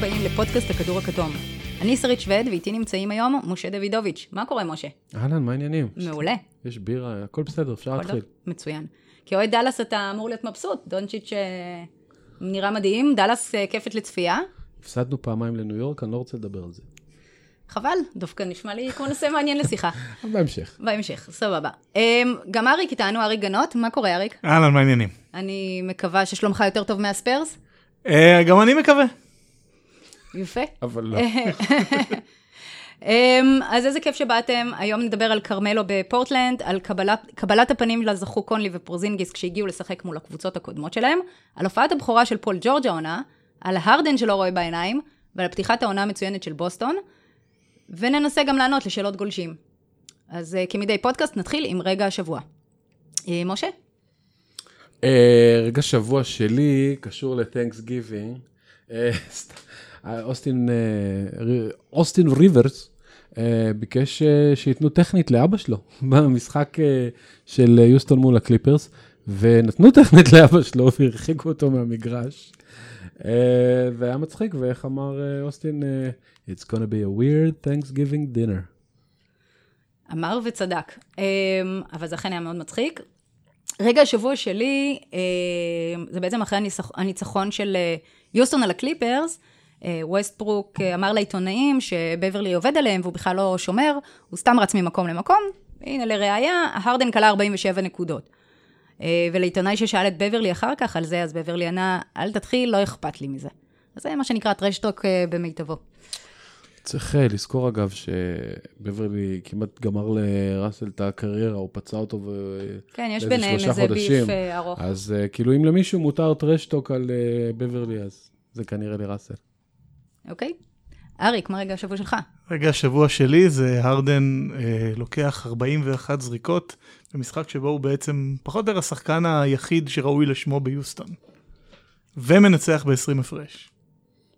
הבאים לפודקאסט הכדור הכתום. אני שרית שווד, ואיתי נמצאים היום משה דוידוביץ'. מה קורה, משה? אהלן, מה העניינים? מעולה. יש בירה, הכל בסדר, אפשר להתחיל. מצוין. כאוהד דאלאס אתה אמור להיות מבסוט. דונצ'יץ' אה, נראה מדהים, דאלאס אה, כיפת לצפייה. הפסדנו פעמיים לניו יורק, אני לא רוצה לדבר על זה. חבל, דווקא נשמע לי כמו נושא מעניין לשיחה. בהמשך. בהמשך, סבבה. אמ, גם אריק איתנו, אריק גנות. מה קורה, אריק? אהלן, מה העניינים? אני מקווה ששלומך יותר טוב מהספרס. אה, גם אני מקווה. יפה. אבל לא. אמ, אז איזה כיף שבאתם. היום נדבר על כרמלו בפורטלנד, על קבלת, קבלת הפנים לה זכו קונלי ופורזינגיס כשהגיעו לשחק מול הקבוצות הקודמות שלהם, על הופעת הבכורה של פול ג'ורג' העונה, על ההרדן שלא רואה בעיניים, ועל פתיחת העונה המצוינת של בוסטון, וננסה גם לענות לשאלות גולשים. אז אה, כמדי פודקאסט נתחיל עם רגע השבוע. אה, משה? אה, רגע שבוע שלי קשור ל-Thanks אוסטין, אה, אוסטין ריברס אה, ביקש אה, שייתנו טכנית לאבא שלו במשחק של יוסטון מול הקליפרס, ונתנו טכנית לאבא שלו והרחיקו אותו מהמגרש. והיה מצחיק, ואיך אמר אוסטין, It's gonna be a weird Thanksgiving dinner. אמר וצדק. אבל זה אכן היה מאוד מצחיק. רגע השבוע שלי, זה בעצם אחרי הניצח- הניצחון של יוסטון על הקליפרס. ווסטברוק אה, אמר לעיתונאים שבברלי עובד עליהם והוא בכלל לא שומר, הוא סתם רץ ממקום למקום. הנה לראיה, הרדן קלע 47 נקודות. אה, ולעיתונאי ששאל את בברלי אחר כך על זה, אז בברלי ענה, אל תתחיל, לא אכפת לי מזה. אז זה מה שנקרא trash talk אה, במיטבו. צריך לזכור אגב שבברלי כמעט גמר לראסל את הקריירה, הוא פצע אותו ו... כן, יש ביניהם שלושה איזה ביף חודשים. ארוך. אז כאילו אם למישהו מותר טרשטוק על בברלי, אז זה כנראה לראסל. אוקיי? אריק, מה רגע השבוע שלך? רגע השבוע שלי זה הרדן אה, לוקח 41 זריקות במשחק שבו הוא בעצם פחות או יותר השחקן היחיד שראוי לשמו ביוסטון. ומנצח ב-20 הפרש.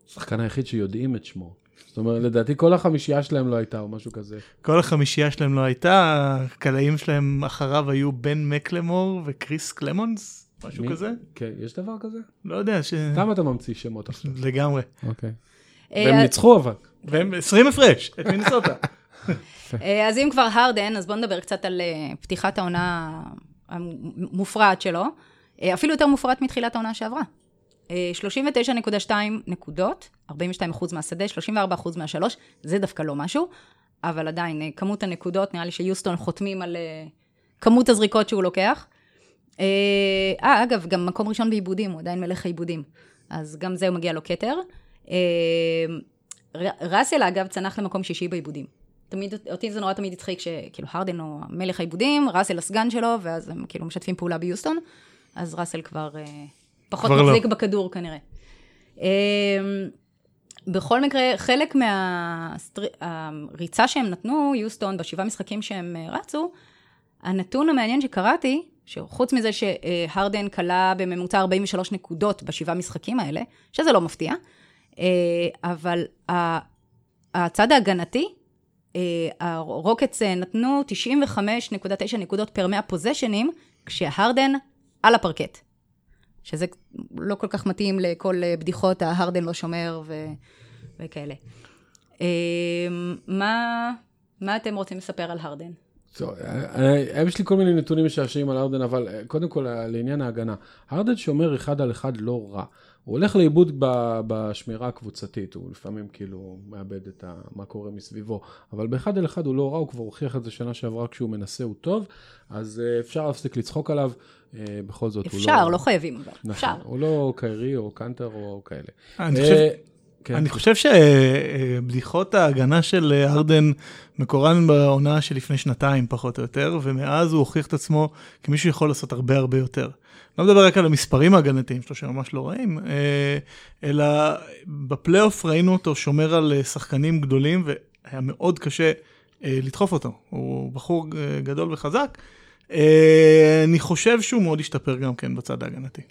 השחקן היחיד שיודעים את שמו. זאת אומרת, לדעתי כל החמישייה שלהם לא הייתה או משהו כזה. כל החמישייה שלהם לא הייתה, הקלעים שלהם אחריו היו בן מקלמור וקריס קלמונס, משהו מי? כזה? כן, יש דבר כזה? לא יודע, ש... סתם אתה ממציא שמות עכשיו. לגמרי. אוקיי. אה, והם ניצחו אבל. והם 20 הפרש, את מינסוטה. אה, אז אם כבר הרדן, אז בואו נדבר קצת על אה, פתיחת העונה המופרעת שלו. אה, אפילו יותר מופרעת מתחילת העונה שעברה. אה, 39.2 נקודות, 42% מהשדה, 34% מהשלוש, זה דווקא לא משהו, אבל עדיין, אה, כמות הנקודות, נראה לי שיוסטון חותמים על אה, כמות הזריקות שהוא לוקח. אה, אה, אגב, גם מקום ראשון בעיבודים, הוא עדיין מלך העיבודים. אז גם זה מגיע לו כתר. אה, ראסל, אגב, צנח למקום שישי בעיבודים. תמיד, אותי זה נורא תמיד הצחיק שכאילו הרדן הוא מלך העיבודים, ראסל הסגן שלו, ואז הם כאילו משתפים פעולה ביוסטון, אז ראסל כבר אה, פחות כבר לא. מחזיק בכדור כנראה. אה, בכל מקרה, חלק מהריצה שהם נתנו, יוסטון, בשבעה משחקים שהם רצו, הנתון המעניין שקראתי, שחוץ מזה שהרדן כלה בממוצע 43 נקודות בשבעה משחקים האלה, שזה לא מפתיע, אבל ה- הצד ההגנתי, אה, הרוקטס אה, נתנו 95.9 נקודות פר 100 פוזיישנים, כשהרדן על הפרקט. שזה לא כל כך מתאים לכל אה, בדיחות ההרדן לא שומר ו... וכאלה. אה, מה, מה אתם רוצים לספר על הרדן? טוב, אה, אה, יש לי כל מיני נתונים משעשעים על ארדן, אבל אה, קודם כל אה, לעניין ההגנה. ארדן שומר אחד על אחד לא רע. הוא הולך לאיבוד ב- בשמירה הקבוצתית, הוא לפעמים כאילו מאבד את ה, מה קורה מסביבו, אבל באחד על אחד הוא לא רע, הוא כבר הוכיח את זה שנה שעברה כשהוא מנסה, הוא טוב, אז אה, אפשר להפסיק לצחוק עליו, אה, בכל זאת הוא לא... אפשר, לא חייבים, אבל נכון, אפשר. הוא לא קיירי או קנטר או כאלה. אני אה, חושב... כן. אני חושב שבדיחות ההגנה של הרדן מקורן בעונה שלפני שנתיים פחות או יותר, ומאז הוא הוכיח את עצמו כמישהו שיכול לעשות הרבה הרבה יותר. לא מדבר רק על המספרים ההגנתיים שלו שממש לא רעים, אה, אלא בפלייאוף ראינו אותו שומר על אה, שחקנים גדולים והיה מאוד קשה אה, לדחוף אותו. הוא בחור גדול וחזק. אני חושב שהוא מאוד השתפר גם כן בצד ההגנתי.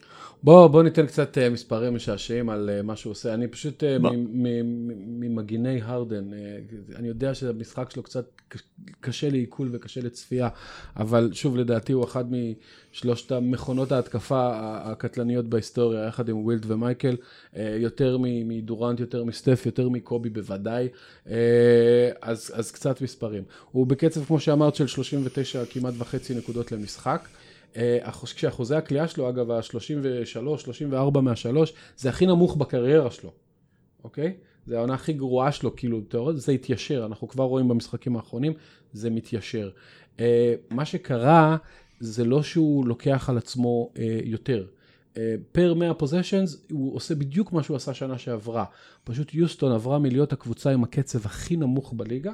בוא, בוא ניתן קצת uh, מספרים משעשעים על uh, מה שהוא עושה. אני פשוט מ- ממגיני הרדן, אני יודע שהמשחק שלו קצת, קשה לעיכול וקשה לצפייה, אבל שוב, לדעתי הוא אחד משלושת המכונות ההתקפה הקטלניות בהיסטוריה, יחד עם ווילט ומייקל, אה, יותר מדורנט, יותר מסטף, יותר מקובי בוודאי, אה, אז, אז קצת מספרים. הוא בקצב, כמו שאמרת, של 39 כמעט וחצי נקודות למשחק. אה, כשאחוזי הקליעה שלו, אגב, ה-33, 34 מהשלוש, זה הכי נמוך בקריירה שלו, אוקיי? זה העונה הכי גרועה שלו, כאילו, תיאורטית, זה התיישר, אנחנו כבר רואים במשחקים האחרונים, זה מתיישר. Uh, מה שקרה, זה לא שהוא לוקח על עצמו uh, יותר. פר 100 פוזיישנס הוא עושה בדיוק מה שהוא עשה שנה שעברה. פשוט יוסטון עברה מלהיות הקבוצה עם הקצב הכי נמוך בליגה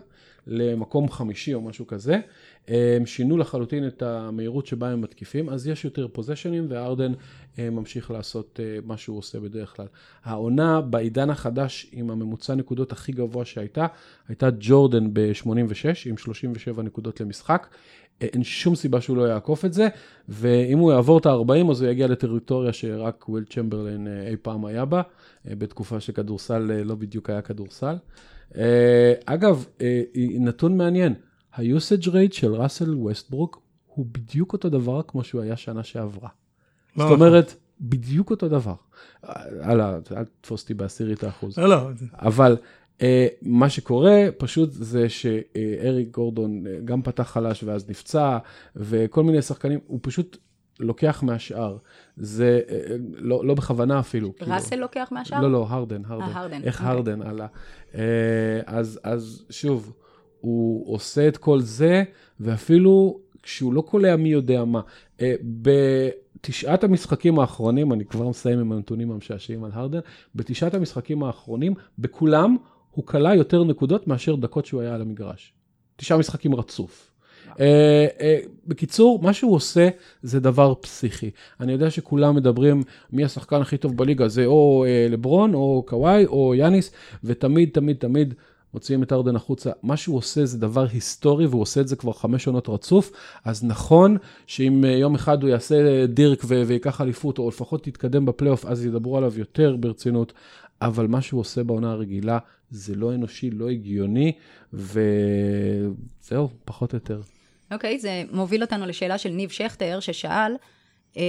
למקום חמישי או משהו כזה. הם שינו לחלוטין את המהירות שבה הם מתקיפים, אז יש יותר פוזיישנים וארדן אה, ממשיך לעשות אה, מה שהוא עושה בדרך כלל. העונה בעידן החדש עם הממוצע נקודות הכי גבוה שהייתה, הייתה ג'ורדן ב-86 עם 37 נקודות למשחק. אין שום סיבה שהוא לא יעקוף את זה, ואם הוא יעבור את ה-40 אז הוא יגיע לטריטוריה שרק ווילט צ'מברלין אה, אי פעם היה בה, אה, בתקופה שכדורסל אה, לא בדיוק היה כדורסל. אגב, נתון מעניין, ה-usage rate של ראסל ווסטברוק הוא בדיוק אותו דבר כמו שהוא היה שנה שעברה. לא זאת אומרת, נכון. בדיוק אותו דבר. אל תתפוס אותי בעשירית האחוז. לא, לא. אבל מה שקורה פשוט זה שאריק גורדון uh, גם פתח חלש ואז נפצע, וכל מיני שחקנים, הוא פשוט לוקח מהשאר. זה uh, לא, לא בכוונה אפילו. כאילו. ראסל כאילו. לוקח מהשאר? לא, לא, הרדן, הרדן. 아, הרדן. איך okay. אוקיי. הרדן עלה. Uh, אז, אז שוב, הוא עושה את כל זה, ואפילו כשהוא לא קולע מי יודע מה. Uh, בתשעת המשחקים האחרונים, אני כבר מסיים עם הנתונים המשעשעים על הרדן, בתשעת המשחקים האחרונים, בכולם, הוא כלה יותר נקודות מאשר דקות שהוא היה על המגרש. תשעה משחקים רצוף. Uh, uh, בקיצור, מה שהוא עושה זה דבר פסיכי. אני יודע שכולם מדברים מי השחקן הכי טוב בליגה, זה או uh, לברון, או קוואי, או יאניס, ותמיד, תמיד, תמיד מוציאים את ארדן החוצה. מה שהוא עושה זה דבר היסטורי, והוא עושה את זה כבר חמש עונות רצוף, אז נכון שאם יום אחד הוא יעשה דירק ויקח אליפות, או לפחות יתקדם בפלייאוף, אז ידברו עליו יותר ברצינות, אבל מה שהוא עושה בעונה הרגילה זה לא אנושי, לא הגיוני, וזהו, פחות או יותר. אוקיי, okay, זה מוביל אותנו לשאלה של ניב שכטר, ששאל, אה,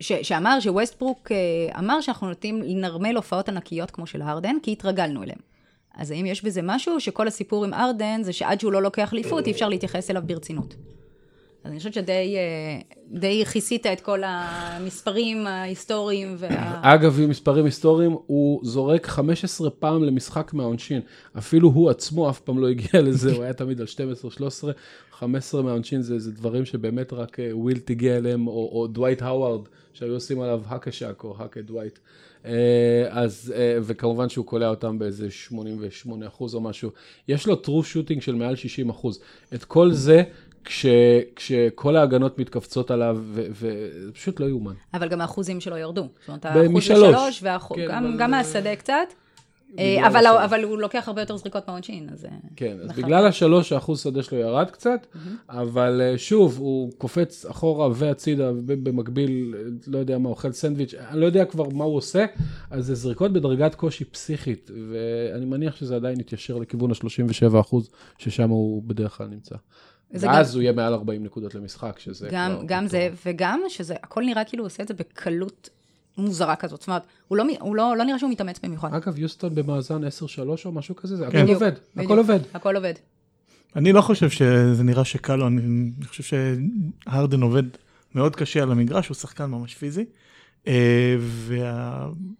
ש, שאמר שווסטברוק אה, אמר שאנחנו נוטים לנרמל הופעות ענקיות כמו של הרדן, כי התרגלנו אליהם. אז האם יש בזה משהו שכל הסיפור עם הרדן זה שעד שהוא לא לוקח אליפות, אי אפשר להתייחס אליו ברצינות? אז אני חושבת שדי אה, כיסית את כל המספרים ההיסטוריים. וה... אגב, עם מספרים היסטוריים, הוא זורק 15 פעם למשחק מהעונשין. אפילו הוא עצמו אף פעם לא הגיע לזה, הוא היה תמיד על 12-13. 15 מהעונשין זה, זה דברים שבאמת רק אה, ווילט הגיע אליהם, או, או דווייט האווארד, שהיו עושים עליו Hack-a-Shaq או Hack-a-Dwight. אה, אז, וכמובן שהוא קולע אותם באיזה 88 אחוז או משהו. יש לו true shooting של מעל 60 אחוז. את כל זה כש, כשכל ההגנות מתכווצות עליו, וזה פשוט לא יאומן. אבל גם האחוזים שלו ירדו. זאת אומרת, האחוז בשלוש, והאחוז, כן, גם, אבל... גם מהשדה קצת. אה, אבל, אבל הוא לוקח הרבה יותר זריקות מהעונשין, אז... אה, כן, אז בגלל השלוש, האחוז שדה שלו ירד קצת, mm-hmm. אבל אה, שוב, הוא קופץ אחורה והצידה, ובמקביל, לא יודע מה, אוכל סנדוויץ', אני לא יודע כבר מה הוא עושה, אז זה זריקות בדרגת קושי פסיכית, ואני מניח שזה עדיין יתיישר לכיוון ה-37 אחוז, ששם הוא בדרך כלל נמצא. ואז גם, הוא יהיה מעל 40 נקודות למשחק, שזה גם, כבר... גם זה, וגם שזה, הכל נראה כאילו הוא עושה את זה בקלות מוזרה כזאת. זאת אומרת, הוא לא, הוא לא, לא נראה שהוא מתאמץ במיוחד. אגב, יוסטון במאזן 10-3 או משהו כזה, זה כן. הכל עובד, בדיוק. הכל עובד. הכל עובד. אני לא חושב שזה נראה שקל לו, אני, אני חושב שהרדן עובד מאוד קשה על המגרש, הוא שחקן ממש פיזי. אה,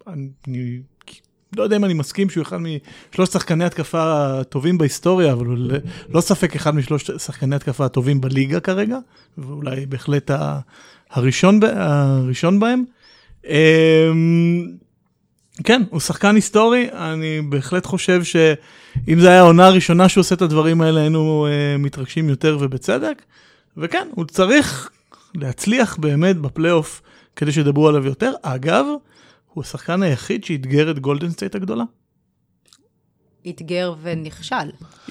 ואני לא יודע אם אני מסכים שהוא אחד משלושת שחקני התקפה הטובים בהיסטוריה, אבל הוא לא ספק אחד משלושת שחקני התקפה הטובים בליגה כרגע, ואולי בהחלט הראשון, הראשון בהם. אמ, כן, הוא שחקן היסטורי, אני בהחלט חושב שאם זו הייתה העונה הראשונה שהוא עושה את הדברים האלה, היינו uh, מתרגשים יותר ובצדק. וכן, הוא צריך להצליח באמת בפלייאוף כדי שידברו עליו יותר. אגב, הוא השחקן היחיד שאתגר את גולדן סטייט הגדולה. אתגר ונכשל.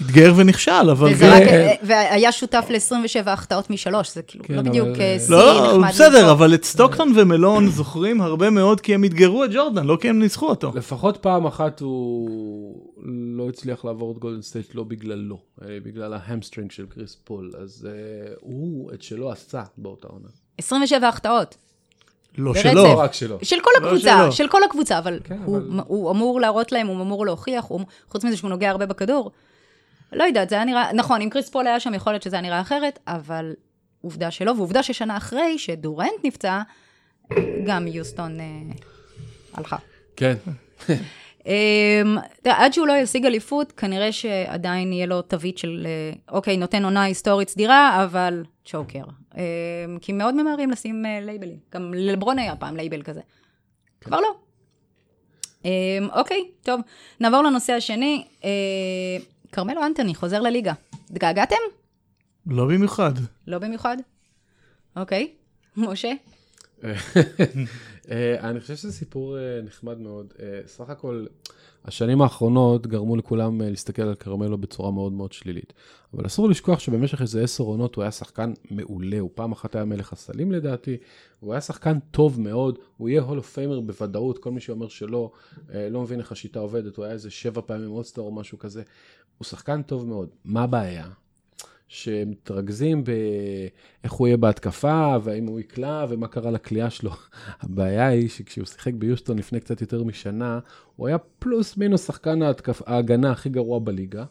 אתגר ונכשל, אבל... וזה גם- רק, והיה שותף ל-27 החטאות משלוש, זה כאילו כן, לא בדיוק לא, אה, לא, נחמד. בסדר. אבל את סטוקטון ומלון זוכרים הרבה מאוד כי הם אתגרו את ג'ורדן, לא כי הם ניצחו אותו. לפחות פעם אחת הוא לא הצליח לעבור את גולדן סטייט לא בגללו, אה, בגלל ה hamstring של קריס פול, אז אה, הוא את שלו עשה באותה עונה. 27 החטאות. לא ברצף. שלו. לא רק שלו. של כל לא הקבוצה, שלו. של כל הקבוצה, אבל כן, הוא אבל- הוא אמור להראות להם, הוא אמור להוכיח, הוא- חוץ מזה שהוא נוגע הרבה בכדור. לא יודעת, זה היה נראה, נכון, אם קריס פול היה שם, יכול להיות שזה היה נראה אחרת, אבל עובדה שלא, ועובדה ששנה אחרי שדורנט נפצע, גם יוסטון אה, הלכה. כן. אמ, עד שהוא לא ישיג אליפות, כנראה שעדיין יהיה לו תווית של, אה, אוקיי, נותן עונה היסטורית סדירה, אבל צ'וקר. אמ, כי מאוד ממהרים לשים אה, לייבלים. גם לברון היה פעם לייבל כזה. כבר לא. אמ, אוקיי, טוב, נעבור לנושא השני. אה, כרמלו אנטוני חוזר לליגה. התגעגעתם? לא במיוחד. לא במיוחד? אוקיי. משה? אה, אני חושב שזה סיפור אה, נחמד מאוד. אה, סך הכל, השנים האחרונות גרמו לכולם להסתכל על כרמלו בצורה מאוד מאוד שלילית. אבל אסור לשכוח שבמשך איזה עשר עונות הוא היה שחקן מעולה, הוא פעם אחת היה מלך הסלים לדעתי, הוא היה שחקן טוב מאוד, הוא יהיה Hall of Famer בוודאות, כל מי שאומר שלא, לא מבין איך השיטה עובדת, הוא היה איזה שבע פעמים אולסטאר או משהו כזה. הוא שחקן טוב מאוד. מה הבעיה? שמתרכזים באיך הוא יהיה בהתקפה, והאם הוא יקלע, ומה קרה לקליעה שלו. הבעיה היא שכשהוא שיחק ביוסטון לפני קצת יותר משנה, הוא היה פלוס מינוס שחקן ההתקפ... ההגנה הכי גרוע בליגה.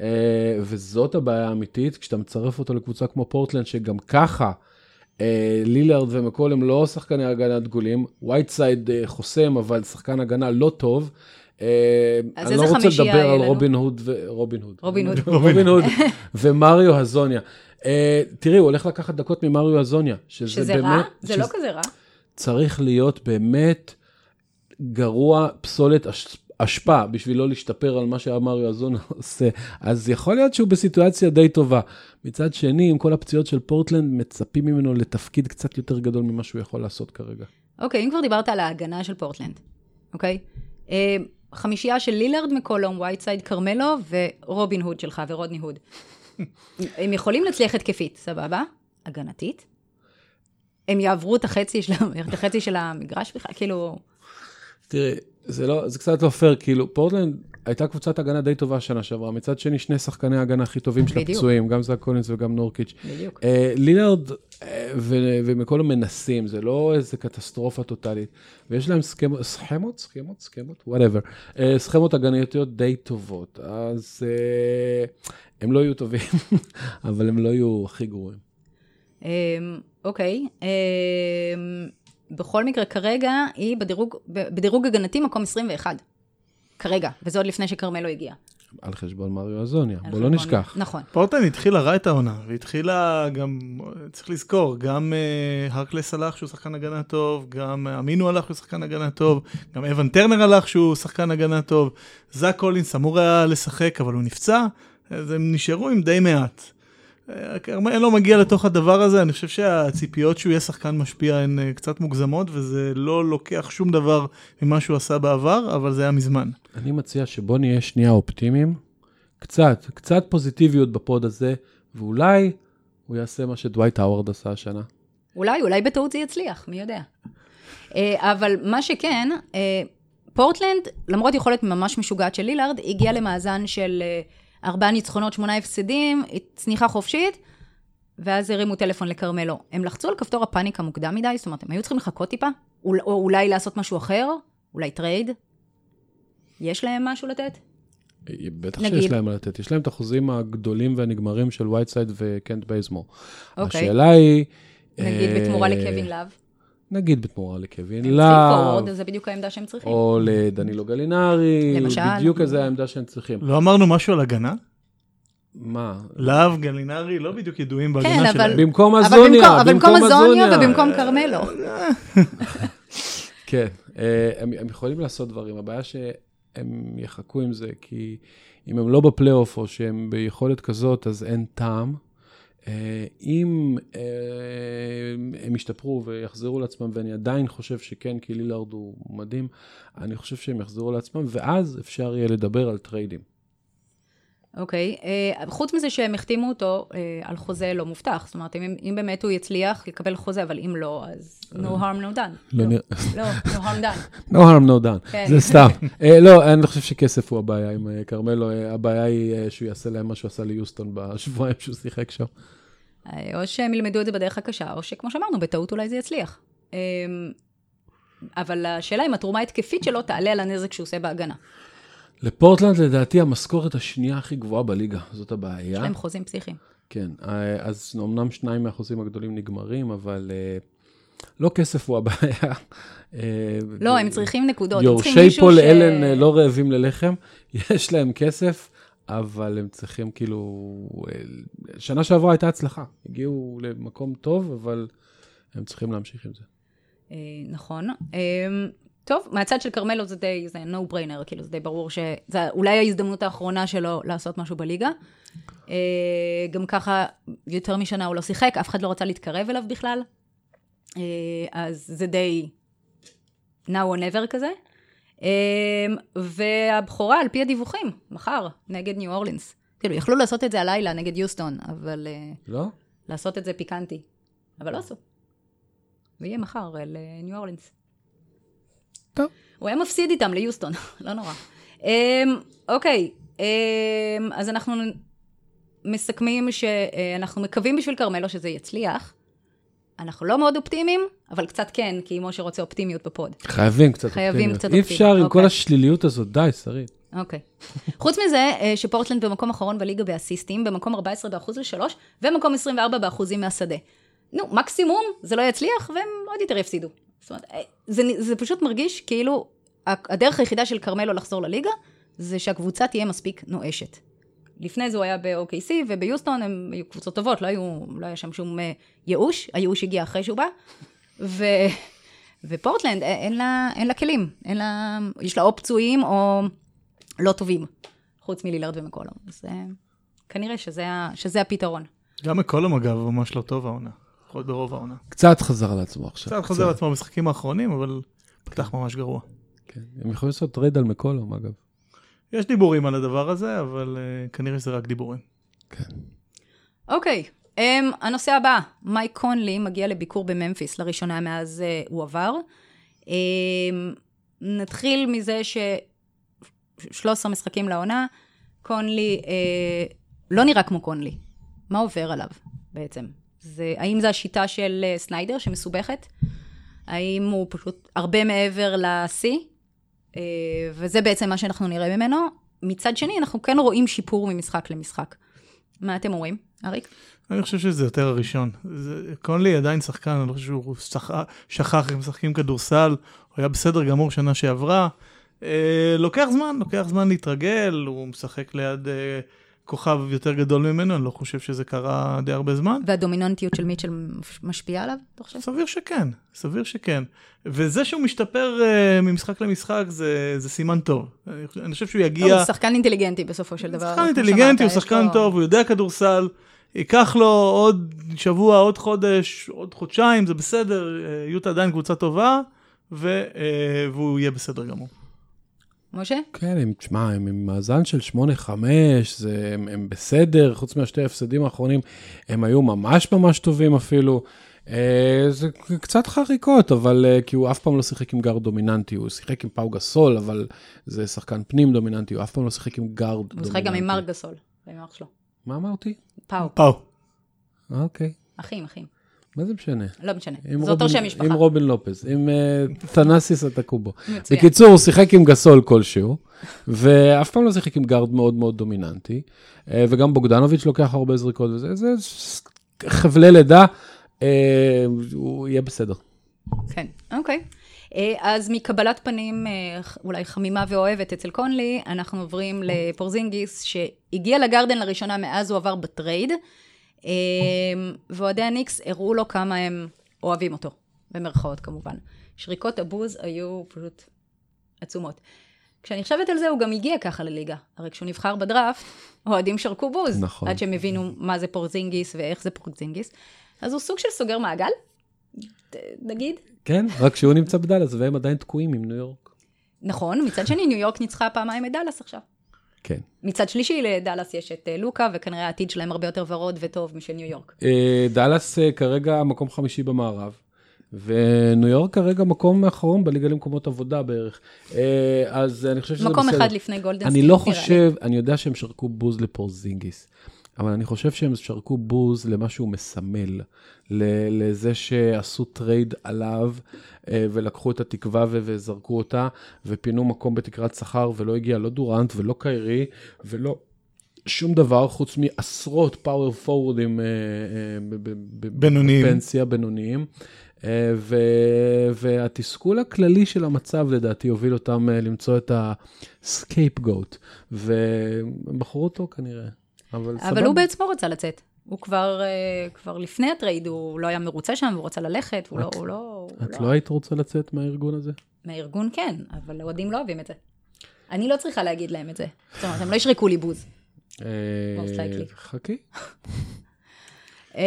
אה, וזאת הבעיה האמיתית, כשאתה מצרף אותו לקבוצה כמו פורטלנד, שגם ככה אה, לילארד ומקולום הם לא שחקני הגנה דגולים, וייטסייד אה, חוסם, אבל שחקן הגנה לא טוב. אה, אני לא רוצה לדבר על? רובין הוד ו... רובין הוד. רובין הוד. רובין הוד ומריו הזוניה. אה, תראי, הוא הולך לקחת דקות ממריו הזוניה. שזה, רע? זה לא כזה רע. צריך להיות באמת גרוע פסולת אש- אשפה בשביל לא להשתפר על מה שהמריו הזונה עושה. אז יכול להיות שהוא בסיטואציה די טובה. מצד שני, עם כל הפציעות של פורטלנד, מצפים ממנו לתפקיד קצת יותר גדול ממה שהוא יכול לעשות כרגע. אוקיי, אם כבר דיברת על ההגנה של פורטלנד, אוקיי? אה, חמישייה של לילארד מקולום, וייטסייד כרמלו ורובין הוד שלך ורודני הוד. הם יכולים להצליח התקפית, סבבה? הגנתית? הם יעברו את החצי של, את החצי של המגרש בכלל? כאילו, תראי, זה, לא, זה קצת לא פייר, כאילו, פורטלנד הייתה קבוצת הגנה די טובה שנה שעברה. מצד שני, שני שחקני ההגנה הכי טובים שלה בדיוק. פצועים, גם זאק קולינס וגם נורקיץ'. בדיוק. אה, לילארד אה, ו- ומקולום מנסים, זה לא איזה קטסטרופה טוטאלית. ויש להם סכמות, סכמות? סכמות? סכמות? whatever. סכמות הגנתיות די טובות. אז אה, הם לא יהיו טובים, אבל הם לא יהיו הכי גרועים. אמ, אוקיי. אמ, בכל מקרה, כרגע היא בדירוג, בדירוג הגנתי מקום 21. כרגע, וזה עוד לפני שכרמלו הגיע. על חשבון מריו אזוניה, בוא לא נשכח. נכון. פורטלנד התחילה רע את העונה, והתחילה גם, צריך לזכור, גם uh, הרקלס הלך שהוא שחקן הגנה טוב, גם אה, אמינו הלך שהוא שחקן הגנה טוב, גם אבן טרנר הלך שהוא שחקן הגנה טוב, זאק קולינס אמור היה לשחק, אבל הוא נפצע, אז הם נשארו עם די מעט. כרמלו מגיע לתוך הדבר הזה, אני חושב שהציפיות שהוא יהיה שחקן משפיע הן אה, קצת מוגזמות, וזה לא לוקח שום דבר ממה שהוא עשה בעבר, אבל זה היה מזמן. אני מציע שבוא נהיה שנייה אופטימיים, קצת, קצת פוזיטיביות בפוד הזה, ואולי הוא יעשה מה שדווייט האוורד עשה השנה. אולי, אולי בטעות זה יצליח, מי יודע. אה, אבל מה שכן, אה, פורטלנד, למרות יכולת ממש משוגעת של לילארד, הגיע למאזן של ארבעה ניצחונות, שמונה הפסדים, צניחה חופשית, ואז הרימו טלפון לכרמלו. הם לחצו על כפתור הפאניקה מוקדם מדי, זאת אומרת, הם היו צריכים לחכות טיפה, או, או אולי לעשות משהו אחר, אולי טרייד. יש להם משהו לתת? בטח נגיד. שיש להם מה לתת, יש להם את החוזים הגדולים והנגמרים של וייטסייד וקנט בייזמור. אוקיי. השאלה היא... נגיד אה, בתמורה לקווין לאב. נגיד בתמורה לקווין הם צריכים לאב, פורוורד, זה בדיוק העמדה שהם צריכים. או לדנילו גלינרי, למשל. בדיוק איזה העמדה שהם צריכים. לא אמרנו משהו על הגנה? מה? לאב, גלינרי, לא בדיוק ידועים בהגנה כן, שלהם. אבל- במקום אבל במקום- אבל במקום הזוניה ובמקום כרמלו. כן, אה, הם, הם יכולים לעשות דברים, הבעיה שהם יחכו עם זה, כי אם הם לא בפלייאוף או שהם ביכולת כזאת, אז אין טעם. אה, אם אה, הם ישתפרו ויחזרו לעצמם, ואני עדיין חושב שכן, כי לילארד הוא מדהים, אני חושב שהם יחזרו לעצמם, ואז אפשר יהיה לדבר על טריידים. אוקיי, אה, חוץ מזה שהם החתימו אותו אה, על חוזה לא מובטח, זאת אומרת, אם, אם באמת הוא יצליח לקבל חוזה, אבל אם לא, אז no harm no done. לא. לא, no harm done. no harm no done, כן. זה סתם. uh, לא, אני חושב שכסף הוא הבעיה עם uh, כרמלו, uh, הבעיה היא uh, שהוא יעשה להם מה שהוא עשה ליוסטון בשבועיים שהוא שיחק שם. אה, או שהם ילמדו את זה בדרך הקשה, או שכמו שאמרנו, בטעות אולי זה יצליח. אבל השאלה אם התרומה ההתקפית שלו תעלה על הנזק שהוא עושה בהגנה. לפורטלנד לדעתי המשכורת השנייה הכי גבוהה בליגה, זאת הבעיה. יש להם חוזים פסיכיים. כן, אה, אז אמנם שניים מהחוזים הגדולים נגמרים, אבל אה, לא כסף הוא הבעיה. אה, לא, הם צריכים נקודות. הם צריכים יורשי מישהו פול ש- אלן אה, לא רעבים ללחם, יש להם כסף, אבל הם צריכים כאילו... שנה שעברה הייתה הצלחה, הגיעו למקום טוב, אבל הם צריכים להמשיך עם זה. נכון. טוב, מהצד של כרמלו זה די, זה no brainer, כאילו זה די ברור שזו אולי ההזדמנות האחרונה שלו לעשות משהו בליגה. אה, גם ככה, יותר משנה הוא לא שיחק, אף אחד לא רצה להתקרב אליו בכלל. אה, אז זה די now or never כזה. אה, והבכורה, על פי הדיווחים, מחר, נגד ניו אורלינס. כאילו, יכלו לעשות את זה הלילה נגד יוסטון, אבל לא? לעשות את זה פיקנטי. אבל לא עשו. ויהיה מחר לניו אורלינס. טוב. הוא היה מפסיד איתם ליוסטון, לא נורא. Um, אוקיי, um, אז אנחנו מסכמים שאנחנו מקווים בשביל כרמלו שזה יצליח. אנחנו לא מאוד אופטימיים, אבל קצת כן, כי משה רוצה אופטימיות בפוד. חייבים קצת חייבים אופטימיות. קצת אי אופטימיות, אפשר עם כל אוקיי. השליליות הזאת, די, שרית. אוקיי. חוץ מזה, אה, שפורטלנד במקום אחרון בליגה באסיסטים, במקום 14 באחוז לשלוש, ומקום 24 באחוזים מהשדה. נו, מקסימום זה לא יצליח, והם עוד יותר יפסידו. זאת אומרת, אה, זה, זה פשוט מרגיש כאילו הדרך היחידה של כרמלו לחזור לליגה, זה שהקבוצה תהיה מספיק נואשת. לפני זה הוא היה ב-OKC וביוסטון, הם היו קבוצות טובות, לא, היו, לא היה שם שום אה, ייאוש, הייאוש הגיע אחרי שהוא בא. ו... ופורטלנד, אה, אין לה, אין לה כלים, אין לה, יש לה או פצועים או לא טובים, חוץ מלילארד ומקולום. אז אה, כנראה שזה, שזה הפתרון. גם מקולום אגב, ממש לא טוב העונה. לפחות ברוב העונה. קצת חזר על עצמו עכשיו. קצת חוזר לעצמו במשחקים האחרונים, אבל פתח ממש גרוע. כן. הם יכולים לעשות טרייד על מקולום, אגב. יש דיבורים על הדבר הזה, אבל אה, כנראה שזה רק דיבורים. אוקיי, אממ, הנושא הבא, מייק קונלי מגיע לביקור בממפיס לראשונה מאז אה, הוא עבר. אממ, נתחיל מזה ש-13 משחקים לעונה, קונלי אה, לא נראה כמו קונלי. מה עובר עליו בעצם? זה, האם זו השיטה של uh, סניידר שמסובכת? האם הוא פשוט הרבה מעבר לשיא? Uh, וזה בעצם מה שאנחנו נראה ממנו. מצד שני, אנחנו כן רואים שיפור ממשחק למשחק. מה אתם אומרים, אריק? אני חושב שזה יותר הראשון. זה- קונלי עדיין שחקן, אני לא חושב שהוא שכ... שכח איך משחקים כדורסל, הוא היה בסדר גמור שנה שעברה. אה, לוקח זמן, לוקח זמן להתרגל, הוא משחק ליד אה, כוכב יותר גדול ממנו, אני לא חושב שזה קרה די הרבה זמן. והדומיננטיות של מיטשל משפיעה עליו, אתה חושב? סביר שכן, סביר שכן. וזה שהוא משתפר uh, ממשחק למשחק זה, זה סימן טוב. אני, חושב- אני חושב שהוא יגיע... הוא שחקן אינטליגננטי בסופו של דבר. שחקן אינטליגנטי, הוא שחקן לו- טוב, הוא יודע כדורסל. ייקח לו עוד שבוע, עוד חודש, עוד חודשיים, זה בסדר, אה, יוטה עדיין קבוצה טובה, ו, אה, והוא יהיה בסדר גמור. משה? כן, הם, תשמע, הם עם מאזן של 8-5, זה- הם, הם בסדר, חוץ מהשתי ההפסדים האחרונים, הם היו ממש ממש טובים אפילו. אה, זה קצת חריקות, אבל אה, כי הוא אף פעם לא שיחק עם גארד דומיננטי, הוא שיחק עם פאו גסול, אבל זה שחקן פנים דומיננטי, הוא אף פעם לא שיחק עם גארד דומיננטי. הוא משחק גם עם מרק גסול, עם אח שלו. מה אמרתי? פאו, פאו. אוקיי, אחים, אחים. מה זה משנה? לא משנה, זה אותו שם משפחה. עם רובין לופז, עם אה, תנאסיס אנטטוקומפו. מצוין. בקיצור, הוא שיחק עם גסול כלשהו, ואף פעם לא שיחק עם גארד מאוד מאוד דומיננטי, אה, וגם בוגדנוביץ' לוקח הרבה זריקות וזה, זה חבלי לידה, אה, הוא יהיה בסדר. כן, אוקיי. אז מקבלת פנים אולי חמימה ואוהבת אצל קונלי, אנחנו עוברים לפורזינגיס, שהגיע לגרדן לראשונה מאז הוא עבר בטרייד, ואוהדי הניקס הראו לו כמה הם אוהבים אותו, במרכאות כמובן. שריקות הבוז היו פשוט עצומות. כשאני חושבת על זה, הוא גם הגיע ככה לליגה. הרי כשהוא נבחר בדראפט, אוהדים שרקו בוז. נכון. עד שהם הבינו מה זה פורזינגיס ואיך זה פורזינגיס. אז הוא סוג של סוגר מעגל, נגיד. כן, רק שהוא נמצא בדאלאס והם עדיין תקועים עם ניו יורק. נכון, מצד שני, ניו יורק ניצחה פעמיים את דאלאס עכשיו. כן. מצד שלישי, לדאלאס יש את אה, לוקה, וכנראה העתיד שלהם הרבה יותר ורוד וטוב משל ניו יורק. אה, דאלאס אה, כרגע מקום חמישי במערב, וניו יורק כרגע מקום האחרון בליגה למקומות עבודה בערך. אז אני חושב שזה בסדר. מקום אחד לפני גולדן סטייט אני, לא נראה לי. חושב, אני יודע שהם שרקו בוז לפורזינגיס, אבל אני חושב שהם שרקו בוז למה שהוא מסמל, לזה שעשו טרייד עליו אה, ולקחו את התקווה וזרקו אותה, ופינו מקום בתקרת שכר, ולא הגיע לא דורנט ולא קיירי, ולא שום דבר חוץ מעשרות power פורוורדים אה, אה, בינוניים. בפנסיה בינוניים. ו- והתסכול הכללי של המצב לדעתי הוביל אותם למצוא את ה scapegoat, והם בחרו אותו כנראה, אבל סבבה. אבל הוא בעצמו רצה לצאת. הוא כבר, אה, כבר לפני הטרייד, הוא לא היה מרוצה שם, הוא רצה ללכת, הוא לא... הוא לא, הוא את לא היית רוצה לצאת מהארגון הזה? מהארגון כן, אבל אוהדים לא אוהבים את זה. אני לא צריכה להגיד להם את זה. זאת אומרת, הם לא ישרקו לי בוז. אה. חכי. אמ,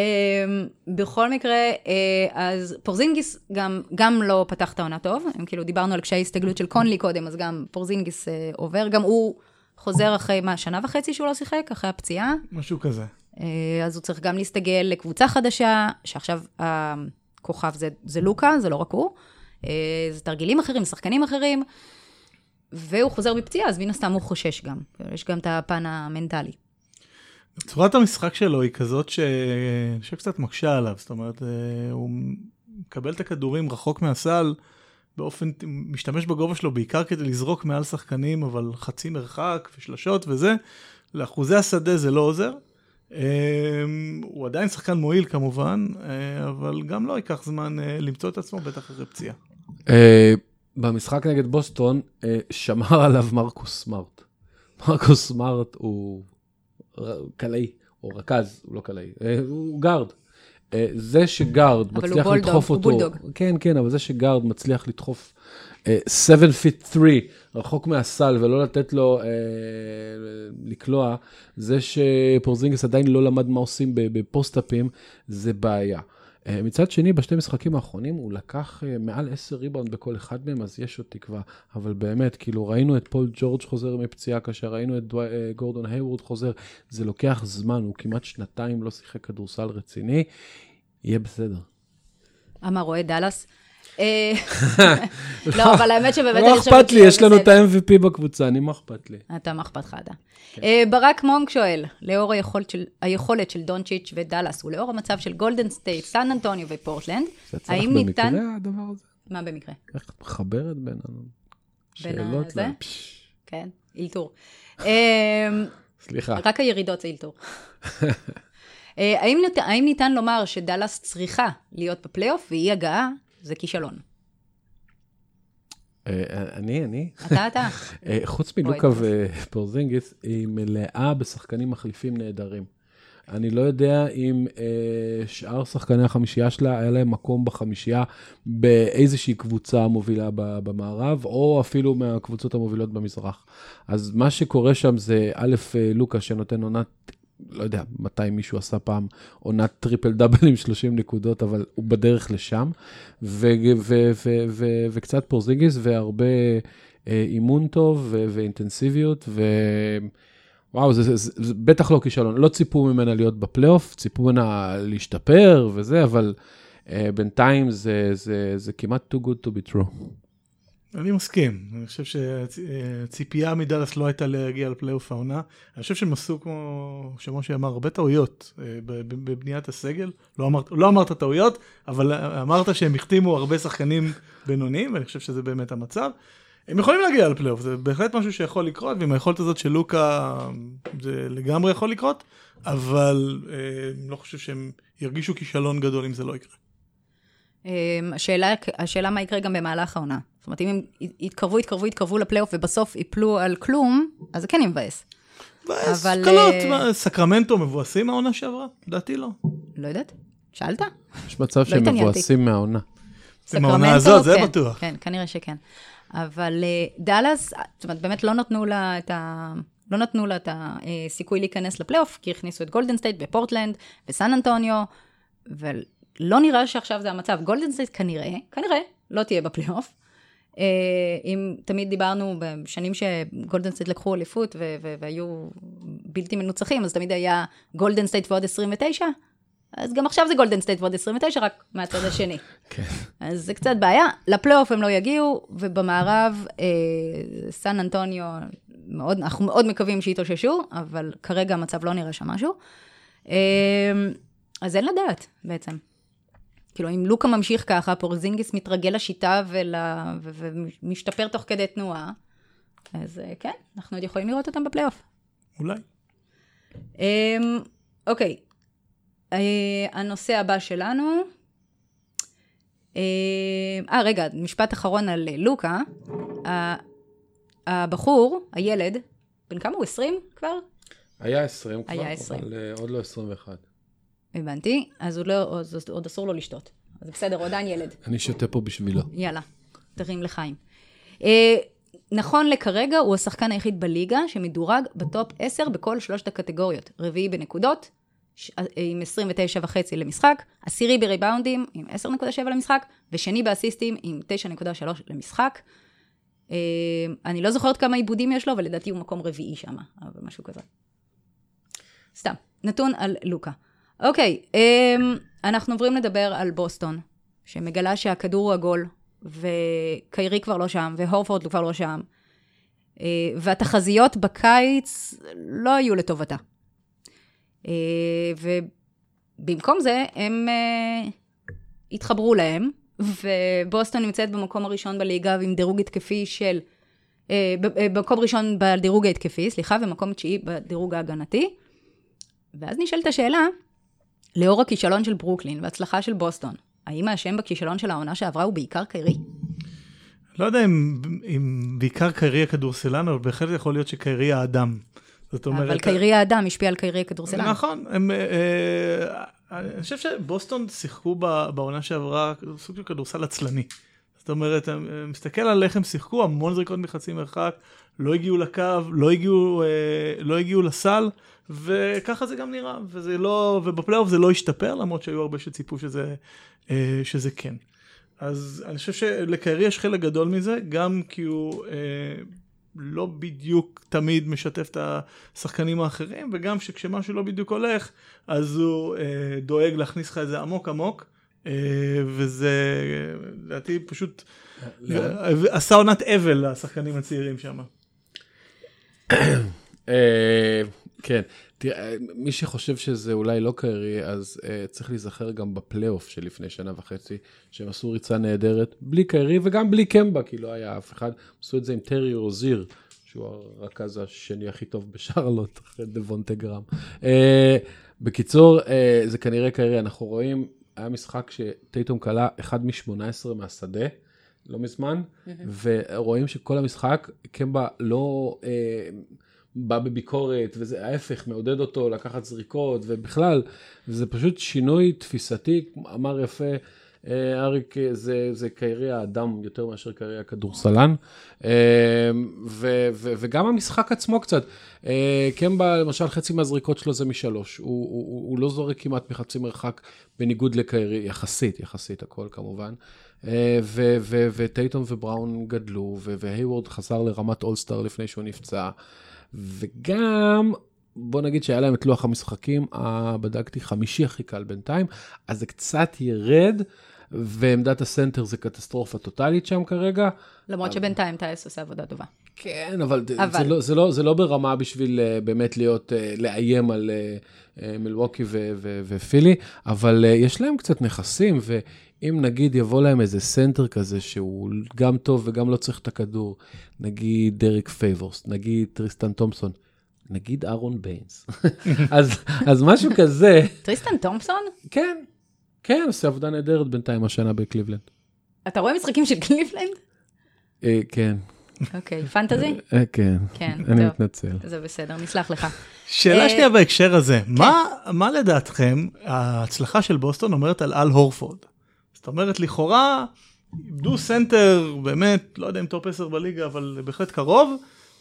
בכל מקרה, אה, אז פורזינגיס גם, גם לא פתח את העונה טוב, אם כאילו דיברנו על קשיי הסתגלות של קונלי קודם, אז גם פורזינגיס עובר, גם הוא חוזר אחרי, מה, שנה וחצי שהוא לא שיחק, אחרי הפציעה, משהו כזה. אה, אז הוא צריך גם להסתגל לקבוצה חדשה, שעכשיו הכוכב זה, זה לוקה, זה לא רק הוא, אה, זה תרגילים אחרים, שחקנים אחרים, והוא חוזר מפציעה, אז מן הסתם הוא חושש גם, יש גם את הפן המנטלי. צורת המשחק שלו היא כזאת ש... שקצת מקשה עליו, זאת אומרת, אה, הוא מקבל את הכדורים רחוק מהסל, באופן, משתמש בגובה שלו בעיקר כדי לזרוק מעל שחקנים, אבל חצי מרחק ושלשות וזה, לאחוזי השדה זה לא עוזר. אה, הוא עדיין שחקן מועיל כמובן, אה, אבל גם לא ייקח זמן אה, למצוא את עצמו, בטח אחרי פציעה. אה, במשחק נגד בוסטון אה, שמר עליו מרקוס סמארט. מרקוס סמארט הוא קלעי, או רכז, הוא לא קלעי, אה, הוא גארד. אה, זה שגארד אבל הוא מצליח בולדוג, לדחוף הוא אותו, בולדוג. כן, כן, אבל זה שגארד מצליח לדחוף 7 feet 3 רחוק מהסל ולא לתת לו אה, לקלוע, זה שפורזינגיס עדיין לא למד מה עושים ב post-upים, זה בעיה. אה, מצד שני, בשתי משחקים האחרונים הוא לקח אה, מעל 10 ריבאונד בכל אחד מהם, אז יש עוד תקווה. אבל באמת, כאילו, ראינו את פול ג'ורג' חוזר מפציעה קשה, ראינו את דווי- אה, גורדון הייוורד חוזר, זה לוקח זמן, הוא כמעט שנתיים לא שיחק כדורסל רציני, יהיה בסדר. אמר אוהד דאלאס. אה, לא, אבל האמת שבאמת לא אני חושבת אכפת לי, יש לנו את. ה-MVP בקבוצה, אני, מה אכפת לי? אתה, מה אכפת לך, אתה? אה, ברק מונג שואל, לאור היכולת של- דונצ'יץ' ודאלאס, ולאור המצב של גולדן סטייט, סן אנטוניו ופורטלנד, האם ניתן... במקרה הדבר הזה? מה במקרה? איך את מחברת? בין שאלות הזה? לה- פש, כן, אילתור. אה, סליחה. רק הירידות זה אילתור. אה, האם ניתן- האם ניתן לומר שדאלאס צריכה להיות בפלייאוף, ואי הגעה זה כישלון? אה, אני, אני. אתה, אתה. אה, חוץ מלוקה. ופורזינגיס, היא מלאה בשחקנים מחליפים נהדרים. אני לא יודע אם אה, שאר שחקני החמישייה שלה, היה להם מקום בחמישייה באיזושהי קבוצה מובילה ב- במערב, או אפילו מהקבוצות המובילות במזרח. אז מה שקורה שם זה, א', אה, לוקה שנותן עונת, לא יודע מתי מישהו עשה פעם עונת triple double עם 30 נקודות, אבל הוא בדרך לשם, וקצת פורזינגיס והרבה אה, אימון טוב ואינטנסיביות. וואו, זה, זה, זה, זה בטח לא כישלון. לא ציפו ממנה להיות בפלייאוף, ציפו ממנה להשתפר וזה, אבל uh, בינתיים זה, זה, זה כמעט too good to be true. אני מסכים, אני חושב שהציפייה מדאלאס לא הייתה להגיע לפלייאוף העונה. אני חושב שהם עשו, כמו שמשה אמר, הרבה טעויות אה, בבניית הסגל. לא אמרת, לא אמרת טעויות, אבל אמרת שהם החתימו הרבה שחקנים בינוניים, ואני חושב שזה באמת המצב. הם יכולים להגיע לפלייאוף, זה בהחלט משהו שיכול לקרות, ועם היכולת הזאת של לוקה זה לגמרי יכול לקרות, אבל אה, אני לא חושב שהם ירגישו כישלון גדול אם זה לא יקרה. אמ, השאלה, השאלה מה יקרה גם במהלך העונה. זאת אומרת, אם הם יתקרבו, יתקרבו, יתקרבו לפלייאוף ובסוף ייפלו על כלום, אז זה כן יבאס. מבאס, אבל, קלות, אה, מה, סקרמנטו מבואסים מהעונה שעברה? לדעתי לא. לא יודעת, שאלת? יש מצב שהם התעניינתי. מבואסים מהעונה. עם העונה הזאת, זה בטוח. כן, כנראה שכן. אבל אה, דאלאס, זאת אומרת, באמת לא נתנו לה את ה... לא נתנו לה את הסיכוי להיכנס לפלייאוף, כי הכניסו את גולדן סטייט ופורטלנד וסן אנטוניו, ולא נראה שעכשיו זה המצב. גולדן סטייט כנראה, כנראה, לא תהיה בפלייאוף. אה, אם תמיד דיברנו בשנים שגולדן סטייט לקחו אליפות והיו בלתי מנוצחים, אז תמיד היה גולדן סטייט ועוד 29, אז גם עכשיו זה גולדן סטייט ועוד 29, רק מהצד השני. כן. אז זה קצת בעיה. לפלייאוף הם לא יגיעו, ובמערב, אה, סן אנטוניו, מאוד, אנחנו מאוד מקווים שיתאוששו, אבל כרגע המצב לא נראה שם משהו. אה, אז אין לדעת, בעצם. כאילו, אם לוקה ממשיך ככה, פורזינגיס מתרגל לשיטה ול... ו... ומשתפר תוך כדי תנועה, אז אה, כן, אנחנו עוד יכולים לראות אותם בפלייאוף. אולי. אה, אוקיי, אה, הנושא הבא שלנו, אה, אה, רגע, משפט אחרון על אה, לוקה. הבחור, הילד, בן כמה הוא? 20 כבר? היה 20 כבר, היה 20. אבל עוד לא 21. הבנתי, אז עוד, לא, אז עוד אסור לו לשתות. אז בסדר, הוא עדיין ילד. אני שותה פה בשבילו. יאללה, תרים לחיים. אה, נכון לכרגע, הוא השחקן היחיד בליגה שמדורג בטופ 10 בכל שלושת הקטגוריות. רביעי בנקודות, ש- אה, עם 29 וחצי למשחק, עשירי בריבאונדים עם 10.7 למשחק, ושני באסיסטים עם 9.3 למשחק. אה, אני לא זוכרת כמה עיבודים יש לו, אבל לדעתי הוא מקום רביעי שם, אבל משהו כזה. סתם, נתון על לוקה. אוקיי, אמ, אנחנו עוברים לדבר על בוסטון, שמגלה שהכדור הוא עגול, וקיירי כבר לא שם, והורפורד כבר לא שם, אה, והתחזיות בקיץ לא היו לטובתה. אה, ובמקום זה, הם אה, התחברו להם, ובוסטון נמצאת במקום הראשון בליגה עם דירוג התקפי של... במקום ראשון בדירוג ההתקפי, סליחה, ומקום תשיעי בדירוג ההגנתי. ואז נשאלת השאלה, לאור הכישלון של ברוקלין והצלחה של בוסטון, האם האשם בכישלון של העונה שעברה הוא בעיקר קיירי? לא יודע אם, אם בעיקר קיירי הכדורסלן, אבל בהחלט יכול להיות שקיירי האדם. זאת אומרת... אבל קיירי האדם השפיע על קיירי הכדורסלן. נכון, הם, אה, אה, אני חושב שבוסטון שיחקו בעונה שעברה סוג של כדורסל עצלני. זאת אומרת, אני מסתכל על איך הם שיחקו, המון זריקות מחצי מרחק, לא הגיעו לקו, לא הגיעו, אה, לא הגיעו לסל, וככה זה גם נראה, וזה לא, ובפלייאוף זה לא השתפר, למרות שהיו הרבה שציפו שזה, אה, שזה כן. אז אני חושב שלקיירי יש חלק גדול מזה, גם כי הוא אה, לא בדיוק תמיד משתף את השחקנים האחרים, וגם שכשמשהו לא בדיוק הולך, אז הוא אה, דואג להכניס לך את זה עמוק עמוק, אה, וזה לדעתי פשוט עשה עונת אבל לשחקנים הצעירים שם. אה, כן, תראה, מי שחושב שזה אולי לא קיירי, אז uh, צריך להיזכר גם בפלייאוף של לפני שנה וחצי, שהם עשו ריצה נהדרת, בלי קיירי וגם בלי קמבה, כי לא היה אף אחד. עשו את זה עם טרי רוזיר, שהוא הרכז השני הכי טוב בשרלוט, אחרי דבונטה גרם. Uh, בקיצור, זה כנראה קיירי, אנחנו רואים, היה משחק שטייטום כלה 1 מ-18 מהשדה. לא מזמן, ורואים שכל המשחק, קמבה לא אה, בא בביקורת, וזה ההפך, מעודד אותו לקחת זריקות, ובכלל, זה פשוט שינוי תפיסתי, אמר יפה אריק, זה, זה קיירי האדם יותר מאשר קיירי הכדורסלן, אה, ו, ו, וגם המשחק עצמו קצת, אה, קמבה, למשל, חצי מהזריקות שלו זה משלוש, הוא, הוא, הוא, לא זורק כמעט מחצי מרחק, בניגוד לקיירי, יחסית, יחסית הכל כמובן. אה, ו- ו- וטייטום ובראון גדלו, ו- והיוורד חזר לרמת אולסטאר לפני שהוא נפצע, וגם, בוא נגיד שהיה להם את לוח המשחקים, אה, בדקתי חמישי הכי קל בינתיים, אז זה קצת ירד, ועמדת הסנטר זה קטסטרופה טוטאלית שם כרגע. למרות שבינתיים תייס עושה עבודה טובה. כן, אבל, אבל... אבל- זה, לא, זה, לא, זה לא ברמה בשביל אה, באמת להיות, אה, לאיים על אה, אה, מילווקי ו- ו- ופילי, אבל אה, יש להם קצת נכסים, ואם נגיד יבוא להם איזה סנטר כזה שהוא גם טוב וגם לא צריך את הכדור, נגיד דריק פייבורס, נגיד טריסטן תומפסון, נגיד ארון ביינס, אז, אז משהו כזה, טריסטן תומפסון? כן, כן, עושה עבודה נהדרת בינתיים השנה בקליבלנד. אתה רואה משחקים של קליבלנד? אה, כן, אוקיי, פנטזי? אה, כן, כן, אני טוב. מתנצל. זה בסדר, נסלח לך. שאלה אה, שנייה בהקשר הזה, מה, מה לדעתכם ההצלחה של בוסטון אומרת על אל הורפורד? זאת אומרת, לכאורה, איבדו סנטר, באמת, לא יודע אם top 10 בליגה, אבל בהחלט קרוב,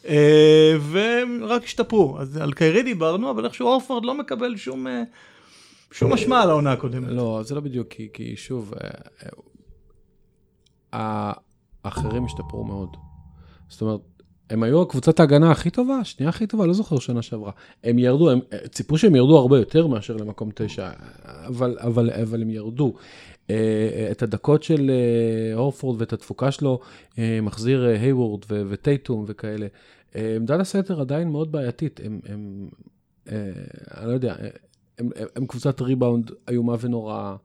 אה, והם רק השתפרו. אז על קיירי דיברנו, אבל איכשהו הורפורד לא מקבל שום, אה, שום משמע על העונה הקודמת. לא, זה לא בדיוק, כי, כי שוב, אה, אה, האחרים השתפרו מאוד. זאת אומרת, הם היו קבוצת ההגנה הכי טובה, השנייה הכי טובה, לא זוכר שנה שעברה. הם ירדו, הם אה, ציפו שהם ירדו הרבה יותר מאשר למקום תשע, אבל, אבל, אבל הם ירדו. את הדקות של הורפורד ואת התפוקה שלו מחזיר היוורד ו- וטייטום וכאלה. עמדת הסתר עדיין מאוד בעייתית, הם, הם אני לא יודע, הם, הם, הם קבוצת ריבאונד איומה ונוראה.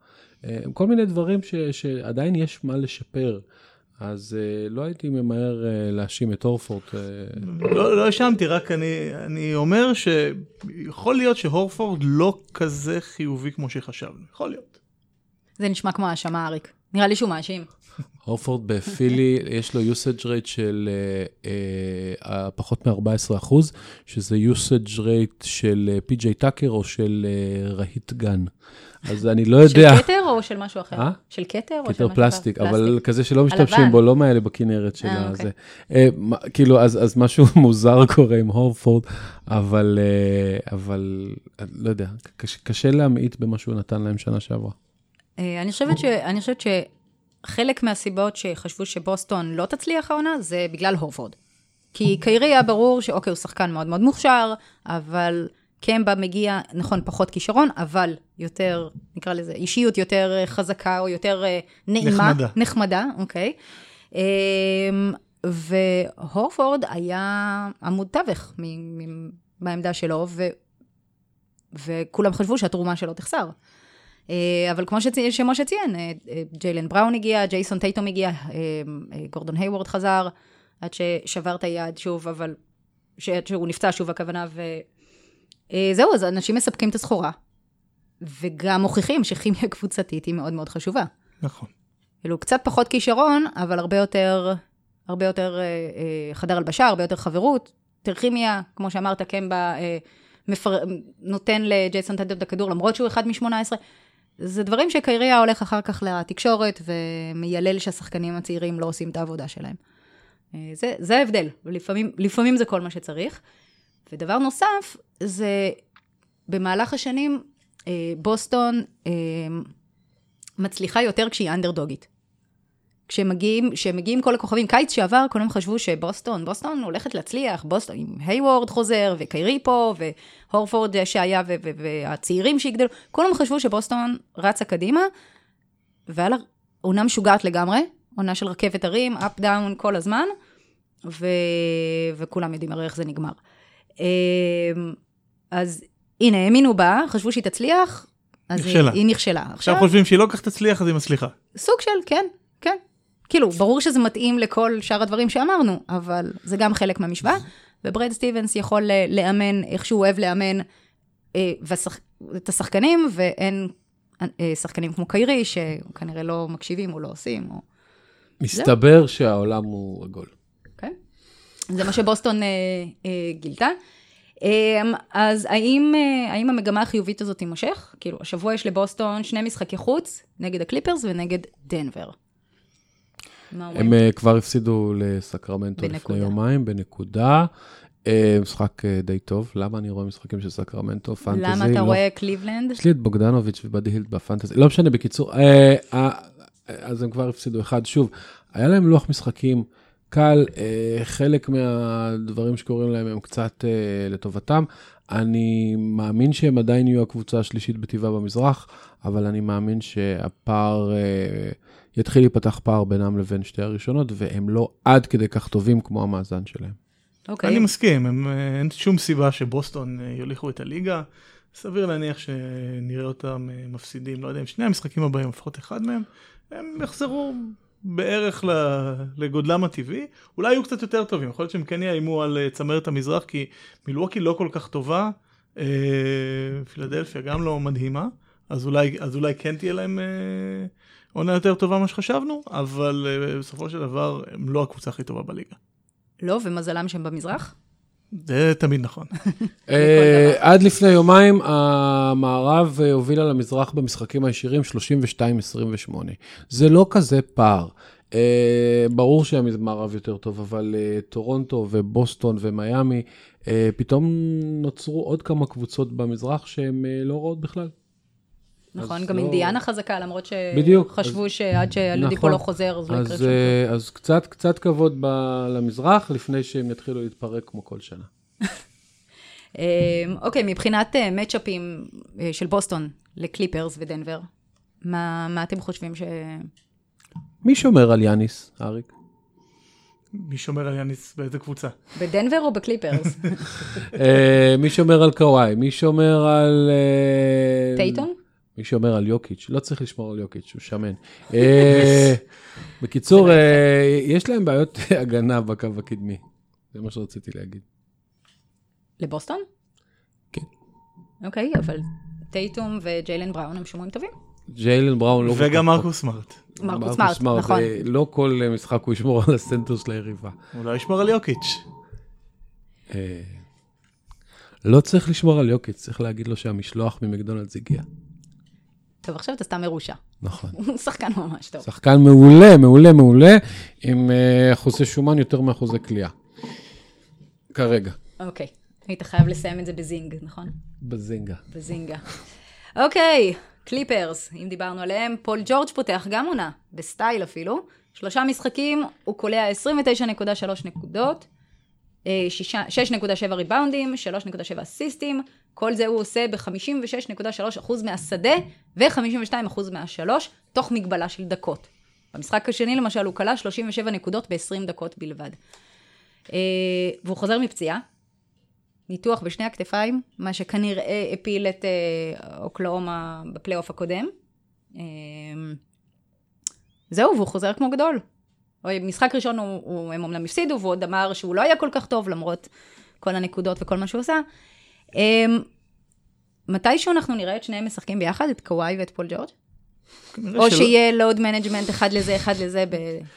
אה, כל מיני דברים ש, שעדיין יש מה לשפר. אז uh, לא הייתי ממהר uh, להאשים את הורפורד. Uh... לא, לא האשמתי, רק אני, אני אומר שיכול להיות שהורפורד לא כזה חיובי כמו שחשבנו, יכול להיות. זה נשמע כמו האשמה, אריק. נראה לי שהוא מאשים. הורפורד בפילי, יש לו usage rate של uh, uh, פחות מ-14 אחוז, שזה usage rate של פי.ג'יי טאקר או של uh, רהיט גן. אז אני לא יודע... של כתר או של משהו אחר? של כתר או של משהו כתר אחר? פלסטיק, אבל כזה שלא משתמשים. בו, לא מאלה בכנרת של הזה. אוקיי. כאילו, אז אז משהו מוזר קורה עם הורפורד, אבל, לא יודע, קשה- להמעיט במה שהוא נתן להם שנה שעברה. אני חושבת, שחלק מהסיבות שחשבו שבוסטון לא תצליח העונה, זה בגלל הורפורד. כי קיירי היה ברור שאוקיי, הוא שחקן מאוד מאוד מוכשר, אבל קמבה מגיע, נכון, פחות כישרון, אבל יותר, נקרא לזה, אישיות יותר חזקה או יותר אה, נעימה. נחמדה. נחמדה, אוקיי. אמ, והורפורד היה עמוד תווך בעמדה שלו, ו, וכולם חשבו שהתרומה שלו תחסר. אה, אבל כמו שצי- שמשה ציין, אה, אה, ג'יילן בראון הגיע, ג'ייסון טייטום הגיע, גורדון היוורד חזר, עד ששבר את היד שוב, אבל... ש- עד שהוא נפצע שוב הכוונה, וזהו, אז אנשים מספקים את הסחורה, וגם מוכיחים שכימיה קבוצתית היא מאוד מאוד חשובה. נכון. כאילו, קצת פחות כישרון, אבל הרבה יותר, הרבה יותר חדר הלבשה, הרבה יותר חברות, יותר כימיה, כמו שאמרת, קמבה מפר... נותן לג'ייסון טייטום את הכדור, למרות שהוא אחד מ-18. זה דברים שקייריה הולך אחר כך לתקשורת ומיילל שהשחקנים הצעירים לא עושים את העבודה שלהם. אה, זה, זה ההבדל, ולפעמים לפעמים זה כל מה שצריך. ודבר נוסף, זה במהלך השנים, אה, בוסטון אה, מצליחה יותר כשהיא אנדרדוגית. כשמגיעים, כשמגיעים כל הכוכבים, קיץ שעבר, כולם חשבו שבוסטון, בוסטון הולכת להצליח, בוסטון עם היוורד חוזר, וקיירי פה, והורפורד שהיה, ו- ו- והצעירים שיגדלו, כולם חשבו שבוסטון רצה קדימה, והיה לה עונה משוגעת לגמרי, עונה של רכבת הרים, אפ דאון כל הזמן, ו- וכולם יודעים הרי איך זה נגמר. אמ, אז הנה, האמינו בה, חשבו שהיא תצליח, אז נכשלה. היא, היא נכשלה. עכשיו חושבים שהיא לא כך תצליח, אז היא מצליחה. סוג של, כן, כן. כאילו, ברור שזה מתאים לכל שאר הדברים שאמרנו, אבל זה גם חלק מהמשוואה, וברד סטיבנס יכול אה, לאמן איך שהוא אוהב לאמן אה, ושח... את השחקנים, ואין אה, שחקנים כמו קיירי, שכנראה לא מקשיבים או לא עושים, או... מסתבר שהעולם הוא עגול. כן? זה מה שבוסטון אה, אה, גילתה. אה, אז האם, אה, האם המגמה החיובית הזאת תימשך? כאילו, השבוע יש לבוסטון שני משחקי חוץ, נגד הקליפרס ונגד דנבר. הם אה, כבר הפסידו לסקרמנטו לפני. יומיים, בנקודה. אה, משחק אה, די טוב. למה אני רואה משחקים של סקרמנטו? פנטזי? למה אתה לא. רואה קליבלנד? יש לי את בוגדנוביץ' ובאדי הילד בפנטזי, לא משנה, בקיצור, אה, אה, אז הם כבר הפסידו אחד. שוב, היה להם לוח משחקים קל, אה, חלק מהדברים שקורים להם הם קצת אה, לטובתם. אני מאמין שהם עדיין יהיו הקבוצה השלישית בטבעה במזרח, אבל אני מאמין שהפער, אה, יתחיל להיפתח פער בינם לבין שתי הראשונות, והם לא עד כדי כך טובים כמו המאזן שלהם. אוקיי. אני מסכים, הם, אה, אין שום סיבה שבוסטון אה, יוליכו את הליגה. סביר להניח שנראה אותם אה, מפסידים, לא יודע אם שני המשחקים הבאים, לפחות אחד מהם, הם יחזרו בערך לגודלם הטבעי. אולי יהיו קצת יותר טובים, יכול להיות שהם כן יאיימו על צמרת המזרח, כי מילווקי לא כל כך טובה, אה, פילדלפיה גם לא מדהימה, אז אולי, אז אולי כן תהיה להם אה, עונה יותר טובה ממה שחשבנו, אבל אה, בסופו של דבר הם לא הקבוצה הכי טובה בליגה. לא, ומזלם שהם במזרח? זה תמיד נכון. אה, עד לפני יומיים המערב אה, הובילה למזרח במשחקים הישירים 32-28. זה לא כזה פער. אה, ברור שהמערב יותר טוב, אבל אה, טורונטו ובוסטון ומיאמי, אה, פתאום נוצרו עוד כמה קבוצות במזרח שהן אה, לא רעות בכלל. נכון, אז גם לא- אינדיאנה חזקה, למרות שחשבו שעד שאלודיפו נכון. לא חוזר, אז לא יקרה אז, שום אה, אז קצת, קצת כבוד ב- למזרח, לפני שהם יתחילו להתפרק כמו כל שנה. אמ, אוקיי, מבחינת אה, מצ'אפים אה, של בוסטון לקליפרס ודנבר, מה, מה אתם חושבים ש... מי שומר על יאניס, אריק? מי שומר על יאניס באיזה קבוצה? בדנבר או בקליפרס? אה, מי שומר על קוואי? מי שומר על... אה, טייטון? מי שומר על יוקיץ', לא צריך לשמור על יוקיץ', הוא שמן. אה, בקיצור, אה, יש להם בעיות הגנה בקו הקדמי, זה מה שרציתי להגיד. לבוסטון? כן. אוקיי, אבל טייטום וג'יילן בראון הם שומרים טובים. ג'יילן בראון לא... וגם מרקוס סמארט. מרקוס סמארט, נכון. אה, לא כל משחק הוא ישמור על הסנטר של היריבה. אולי ישמור על יוקיץ'. לא צריך לשמור על יוקיץ', צריך להגיד לו שהמשלוח ממקדונלדס הגיע. טוב, עכשיו אתה סתם מרושע. נכון. הוא שחקן ממש טוב. שחקן מעולה, מעולה, מעולה, עם אה, אחוזי שומן יותר מאחוזי קליעה. כרגע, אוקיי, היית חייב לסיים את זה בזינג, נכון? בזינגה. בזינגה. אוקיי, קליפרס, אם דיברנו עליהם, פול ג'ורג' פותח גם עונה, בסטייל אפילו. שלושה משחקים, הוא קולע 29.3 נקודות, אה, שישה- 6.7 ריבאונדים, 3.7 אסיסטים, כל זה הוא עושה ב-56.3% מהשדה ו-52% מהשלוש, תוך מגבלה של דקות. במשחק השני למשל הוא קלע 37 נקודות ב-20 דקות בלבד. אה, והוא חוזר מפציעה, ניתוח בשני הכתפיים, מה שכנראה הפיל את אה, אוקלהומה בפלייאוף הקודם. אה, זהו, והוא חוזר כמו גדול. משחק ראשון הוא, הוא, הם אומנם הפסידו, והוא עוד אמר שהוא לא היה כל כך טוב, למרות כל הנקודות וכל מה שהוא עשה. אה, מתישהו אנחנו נראה את שניהם משחקים ביחד, את קוואי ואת פול ג'ורג'? או שלא- שיהיה load management אחד לזה, אחד לזה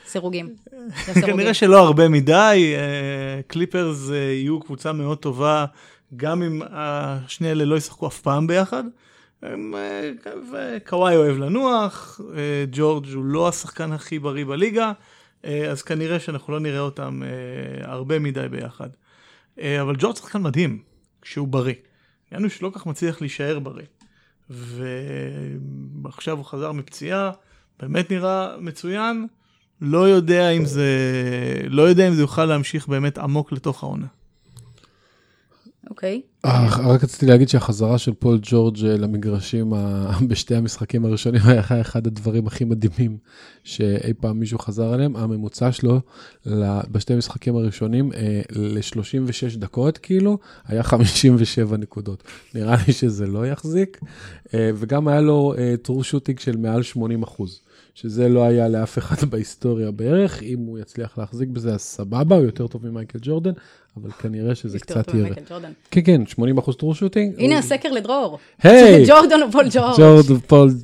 בסירוגין. כנראה שלא הרבה מדי, אה, קליפרס אה, יהיו קבוצה מאוד טובה, גם אם השני אלה לא ישחקו אף פעם ביחד. אה, וקוואי אוהב לנוח, אה, ג'ורג' הוא לא השחקן הכי בריא בליגה, אה, אז כנראה שאנחנו לא נראה אותם אה, הרבה מדי ביחד. אה, אבל ג'ורג' שחקן מדהים, כשהוא בריא. שלא כל כך מצליח להישאר בריא. ועכשיו הוא חזר מפציעה, באמת נראה מצוין. לא יודע אם זה, לא יודע אם זה יוכל להמשיך באמת עמוק לתוך העונה. אוקיי. אה, רק רציתי להגיד שהחזרה של פול ג'ורג' אה, למגרשים בשתי המשחקים הראשונים היה אחד הדברים הכי מדהימים שאי פעם מישהו חזר עליהם. הממוצע שלו בשתי המשחקים הראשונים ל-36 דקות כאילו היה 57 נקודות. נראה לי שזה לא יחזיק. אה, וגם היה לו true shooting של מעל 80 אחוז. שזה לא היה לאף אחד בהיסטוריה בערך, אם הוא יצליח להחזיק בזה אז סבבה, הוא יותר טוב ממייקל ג'ורדן, אבל כנראה שזה קצת ירד. ג'ורדן. כן, כן, 80 אחוז true shooting. הנה הסקר לדרור. היי! ג'ורדן או פול ג'ורג'?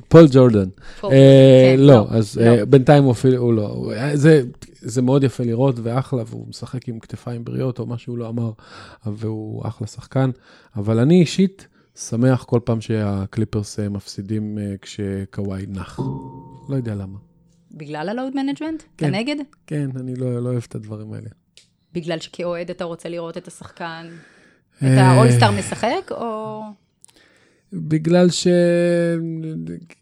פול, ג'ורדן. אה, כן, לא, לא, אז לא. אה, בינתיים הוא אפילו, לא. זה מאוד יפה לראות ואחלה, והוא משחק עם כתפיים בריאות או מה שהוא לא אמר, והוא אחלה שחקן. אבל אני אישית שמח כל פעם שהקליפרס אה, מפסידים אה, כשקוואי נח. לא יודע למה. בגלל ה load management? כן. נגד? כן, אני לא, לא אוהב את הדברים האלה. בגלל שכאוהד אתה רוצה לראות את השחקן, את אה, האולסטאר משחק, או... בגלל ש...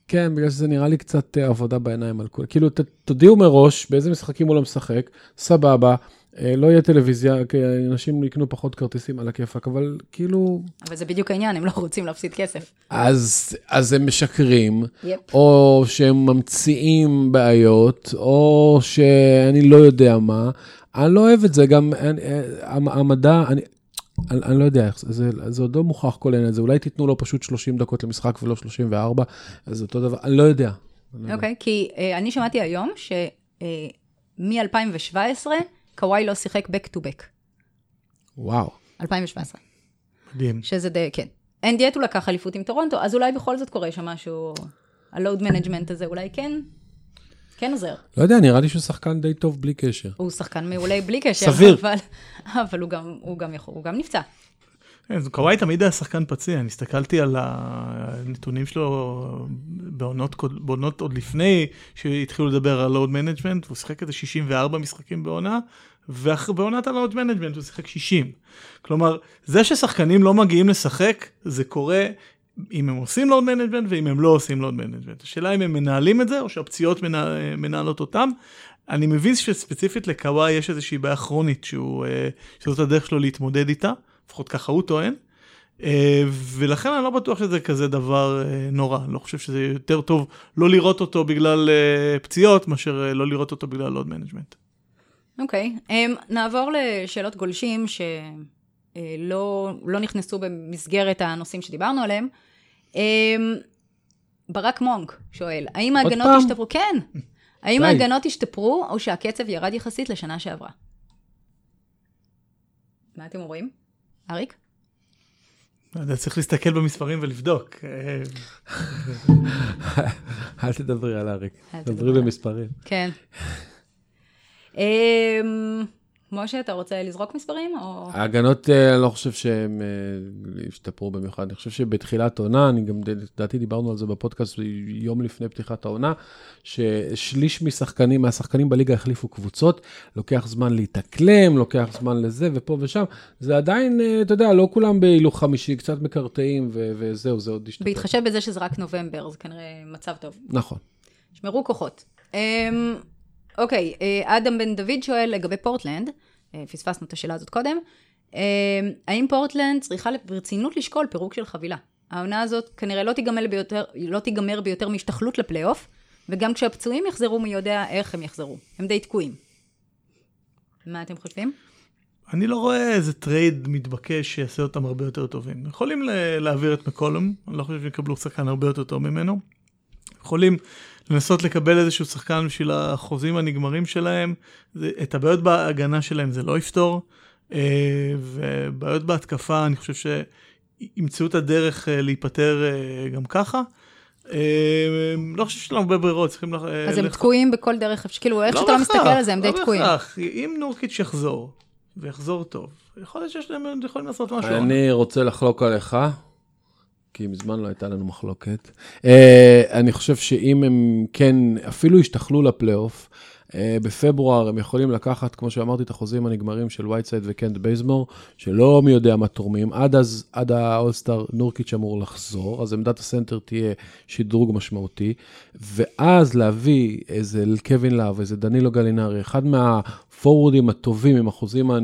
כן, בגלל שזה נראה לי קצת עבודה בעיניים על כולם. כאילו, ת, תודיעו מראש באיזה משחקים הוא לא משחק, סבבה, לא יהיה טלוויזיה, כי אנשים יקנו פחות כרטיסים על הכיפאק, אבל כאילו... אבל זה בדיוק העניין, הם לא רוצים להפסיד כסף. אז, אז הם משקרים, יפ. או שהם ממציאים בעיות, או שאני לא יודע מה. אני לא אוהב את זה, גם אני- אה, המ- המדע, אני, אני, אני לא יודע איך זה, זה, עוד לא מוכח כל העניין הזה, אולי תיתנו לו פשוט 30 דקות למשחק ולא 34, אז אותו דבר, אני לא יודע. לא. אוקיי, כי אה, אני שמעתי היום שמ-2017 קוואי לא שיחק back to back. וואו. 2017. מדהים. שזה די, כן. and yet הוא לקח אליפות עם טורונטו, אז אולי בכל זאת קורה שם משהו, ה load management הזה אולי כן, כן עוזר. לא יודע, נראה לי שהוא שחקן די טוב בלי קשר. הוא שחקן מעולה בלי קשר, סביר. אבל, אבל הוא, גם, הוא, גם יכול, הוא גם נפצע. כן, קוואי תמיד היה שחקן פציע, אני הסתכלתי על הנתונים שלו בעונות, בעונות עוד לפני שהתחילו לדבר על load management, הוא שיחק איזה 64 משחקים בעונה, ובעונת ה load management הוא שיחק 60. כלומר, זה ששחקנים לא מגיעים לשחק, זה קורה אם הם עושים load management ואם הם לא עושים load management. השאלה אם הם מנהלים את זה או שהפציעות מנה, מנהלות אותם. אני מבין שספציפית לקוואי יש איזושהי בעיה כרונית שהוא, אה, שזאת הדרך שלו להתמודד איתה, לפחות ככה הוא טוען. אה, ולכן אני לא בטוח שזה כזה דבר אה, נורא, אני לא חושב שזה יותר טוב לא לראות אותו בגלל אה, פציעות, מאשר לא לראות אותו בגלל load management. אוקיי, okay. um, נעבור לשאלות גולשים שלא לא נכנסו במסגרת הנושאים שדיברנו עליהם. Um, ברק מונק שואל, האם ההגנות פעם? השתפרו? כן. האם די. ההגנות השתפרו, או שהקצב ירד יחסית לשנה שעברה? מה אתם אומרים? אריק? לא יודע, צריך להסתכל במספרים ולבדוק. אל תדברי על אריק, דברי תדברי. במספרים. כן. משה, אתה רוצה לזרוק מספרים? או... ההגנות, אה, אני לא חושב שהם אה, השתפרו במיוחד. אני חושב שבתחילת העונה, אני גם, לדעתי דיברנו על זה בפודקאסט יום לפני פתיחת העונה, ששליש משחקנים, מהשחקנים בליגה החליפו קבוצות, לוקח זמן להתאקלם, לוקח זמן לזה ופה ושם. זה עדיין, אה, אתה יודע, לא כולם בהילוך חמישי, קצת מקרטעים ו- וזהו, זה עוד השתפר. בהתחשב בזה שזה רק נובמבר, זה כנראה מצב טוב. נכון. שמרו כוחות. אמ, אוקיי, אה, אדם בן דוד שואל לגבי פורטלנד, אה, פספסנו את השאלה הזאת קודם, אמ, האם פורטלנד צריכה ברצינות לשקול פירוק של חבילה? העונה הזאת כנראה לא תיגמר ביותר, לא תיגמר ביותר מהשתחלות לפלייאוף, וגם כשהפצועים יחזרו, מי יודע איך הם יחזרו. הם די תקועים. מה אתם חושבים? אני לא רואה איזה trade מתבקש שיעשה אותם הרבה יותר טובים. יכולים להעביר את מקולום, אני לא חושב שיקבלו שחקן הרבה יותר טוב ממנו. יכולים לנסות לקבל איזשהו שחקן בשביל החוזים הנגמרים שלהם. זה, את הבעיות בהגנה שלהם זה לא יפתור. אה, ובעיות בהתקפה, אני חושב שימצאו את הדרך אה, להיפטר אה, גם ככה. לא חושב שיש להם הרבה ברירות, צריכים... אה, אז הם תקועים בכל דרך, כאילו, איך לא שאתה לא מסתכל על זה, הם די לא תקועים. בהכרח. אם נורקיץ' יחזור, ויחזור טוב, יכול להיות שיש להם, יכולים לעשות משהו. אני רוצה לחלוק עליך, כי מזמן לא הייתה לנו מחלוקת. אה, אני חושב שאם הם כן, אפילו ישתחלו לפלייאוף, אה, בפברואר הם יכולים לקחת, כמו שאמרתי, את החוזים הנגמרים של וייטסייד וקנט בייזמור, שלא מי יודע מה תורמים. עד אז, עד האולסטאר, נורקיץ' אמור לחזור, אז עמדת הסנטר תהיה שדרוג משמעותי, ואז להביא איזה קווין להב, איזה דנילו גלינרי, אחד מהפורורדים הטובים עם החוזים ה...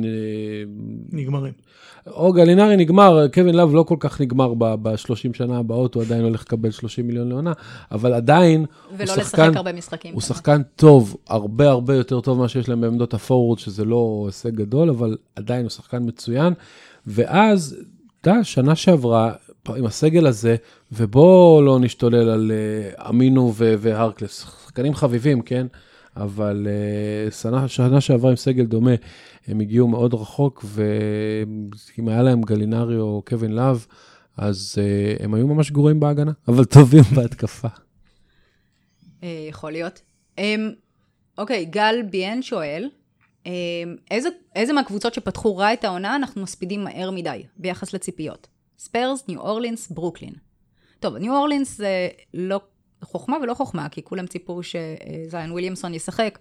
נגמרים. או גלינרי נגמר, קווין לאב לא כל כך נגמר ב-30 שנה הבאות, הוא עדיין הולך לקבל 30 מיליון לעונה, אבל עדיין הוא שחקן, משחקים. הוא שחקן טוב, הרבה הרבה יותר טוב ממה שיש להם בעמדות הפורוורד, שזה לא הישג גדול, אבל עדיין הוא שחקן מצוין. ואז, אתה יודע, שנה שעברה, עם הסגל הזה, ובואו לא נשתולל על uh, אמינו ו- והרקלס, שחקנים חביבים, כן? אבל uh, שנה, שנה שעברה עם סגל דומה, הם הגיעו מאוד רחוק, ואם היה להם גלינרי או קווין להב, אז uh, הם היו ממש גרועים בהגנה, אבל טובים בהתקפה. אה, יכול להיות. אמ, אוקיי, גל ביאן שואל, אמ, איזה, איזה מהקבוצות שפתחו רע את העונה אנחנו מספידים מהר מדי ביחס לציפיות? ספיירס, ניו אורלינס, ברוקלין. טוב, ניו אורלינס זה לא חוכמה ולא חוכמה, כי כולם ציפו שזיין וויליאמסון ישחק,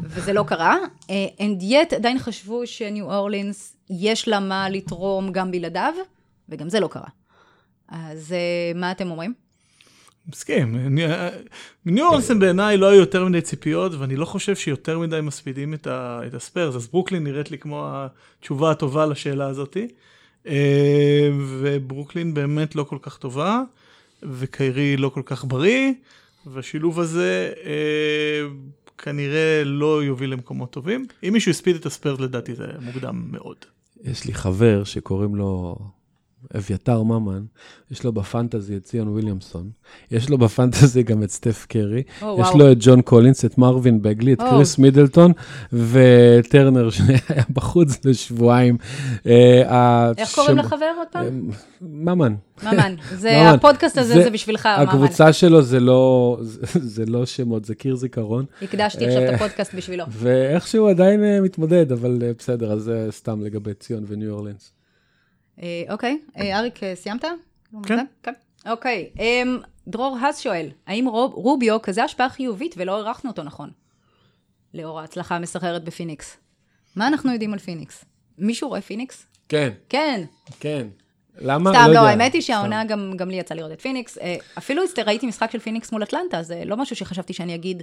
וזה לא קרה. and yet עדיין חשבו שניו אורלינס יש לה מה לתרום גם בלעדיו, וגם זה לא קרה. אז אה, מה אתם אומרים? מסכים. אני- ניו אורלינס בעיניי לא היו יותר מדי ציפיות, ואני לא חושב שיותר מדי מספידים את, ה, את הספיירס, אז ברוקלין נראית לי כמו התשובה הטובה לשאלה הזאתי. אה, וברוקלין באמת לא כל כך טובה, וקיירי לא כל כך בריא, והשילוב הזה אה, כנראה לא יוביל למקומות טובים. אם מישהו הספיד את הספיירס לדעתי זה מוקדם מאוד. יש לי חבר שקוראים לו אביתר ממן, יש לו בפנטזי את ציון וויליאמסון, יש לו בפנטזי גם את סטף קרי, או, יש וואו. לו את ג'ון קולינס, את מרווין בגלי, את או. קריס מידלטון וטרנר שהיה בחוץ לשבועיים. אה, איך קוראים השם- לחבר עוד פעם? אה, ממן. ממן. זה, ממן. הפודקאסט הזה זה- זה בשבילך, ממן. הקבוצה שלו זה לא, זה, זה לא שמות, זה קיר זיכרון, הקדשתי עכשיו את אה, הפודקאסט בשבילו. ואיכשהו עדיין אה, מתמודד, אבל אה, בסדר, אז זה סתם לגבי ציון וניו אורלינס. אה, אוקיי, אה, אריק, אה, סיימת? כן. כן. אוקיי, אמ, דרור האס שואל, האם רוב, רוביו כזה השפעה חיובית ולא הערכנו אותו נכון? לאור ההצלחה המסחררת בפיניקס. מה אנחנו יודעים על פיניקס? מישהו רואה פיניקס? כן, כן. כן. למה? סתם, יודע. לא, האמת היא. שהעונה גם, גם לי יצא לראות את פיניקס. אפילו ראיתי משחק של פיניקס מול אטלנטה, זה לא משהו שחשבתי שאני אגיד,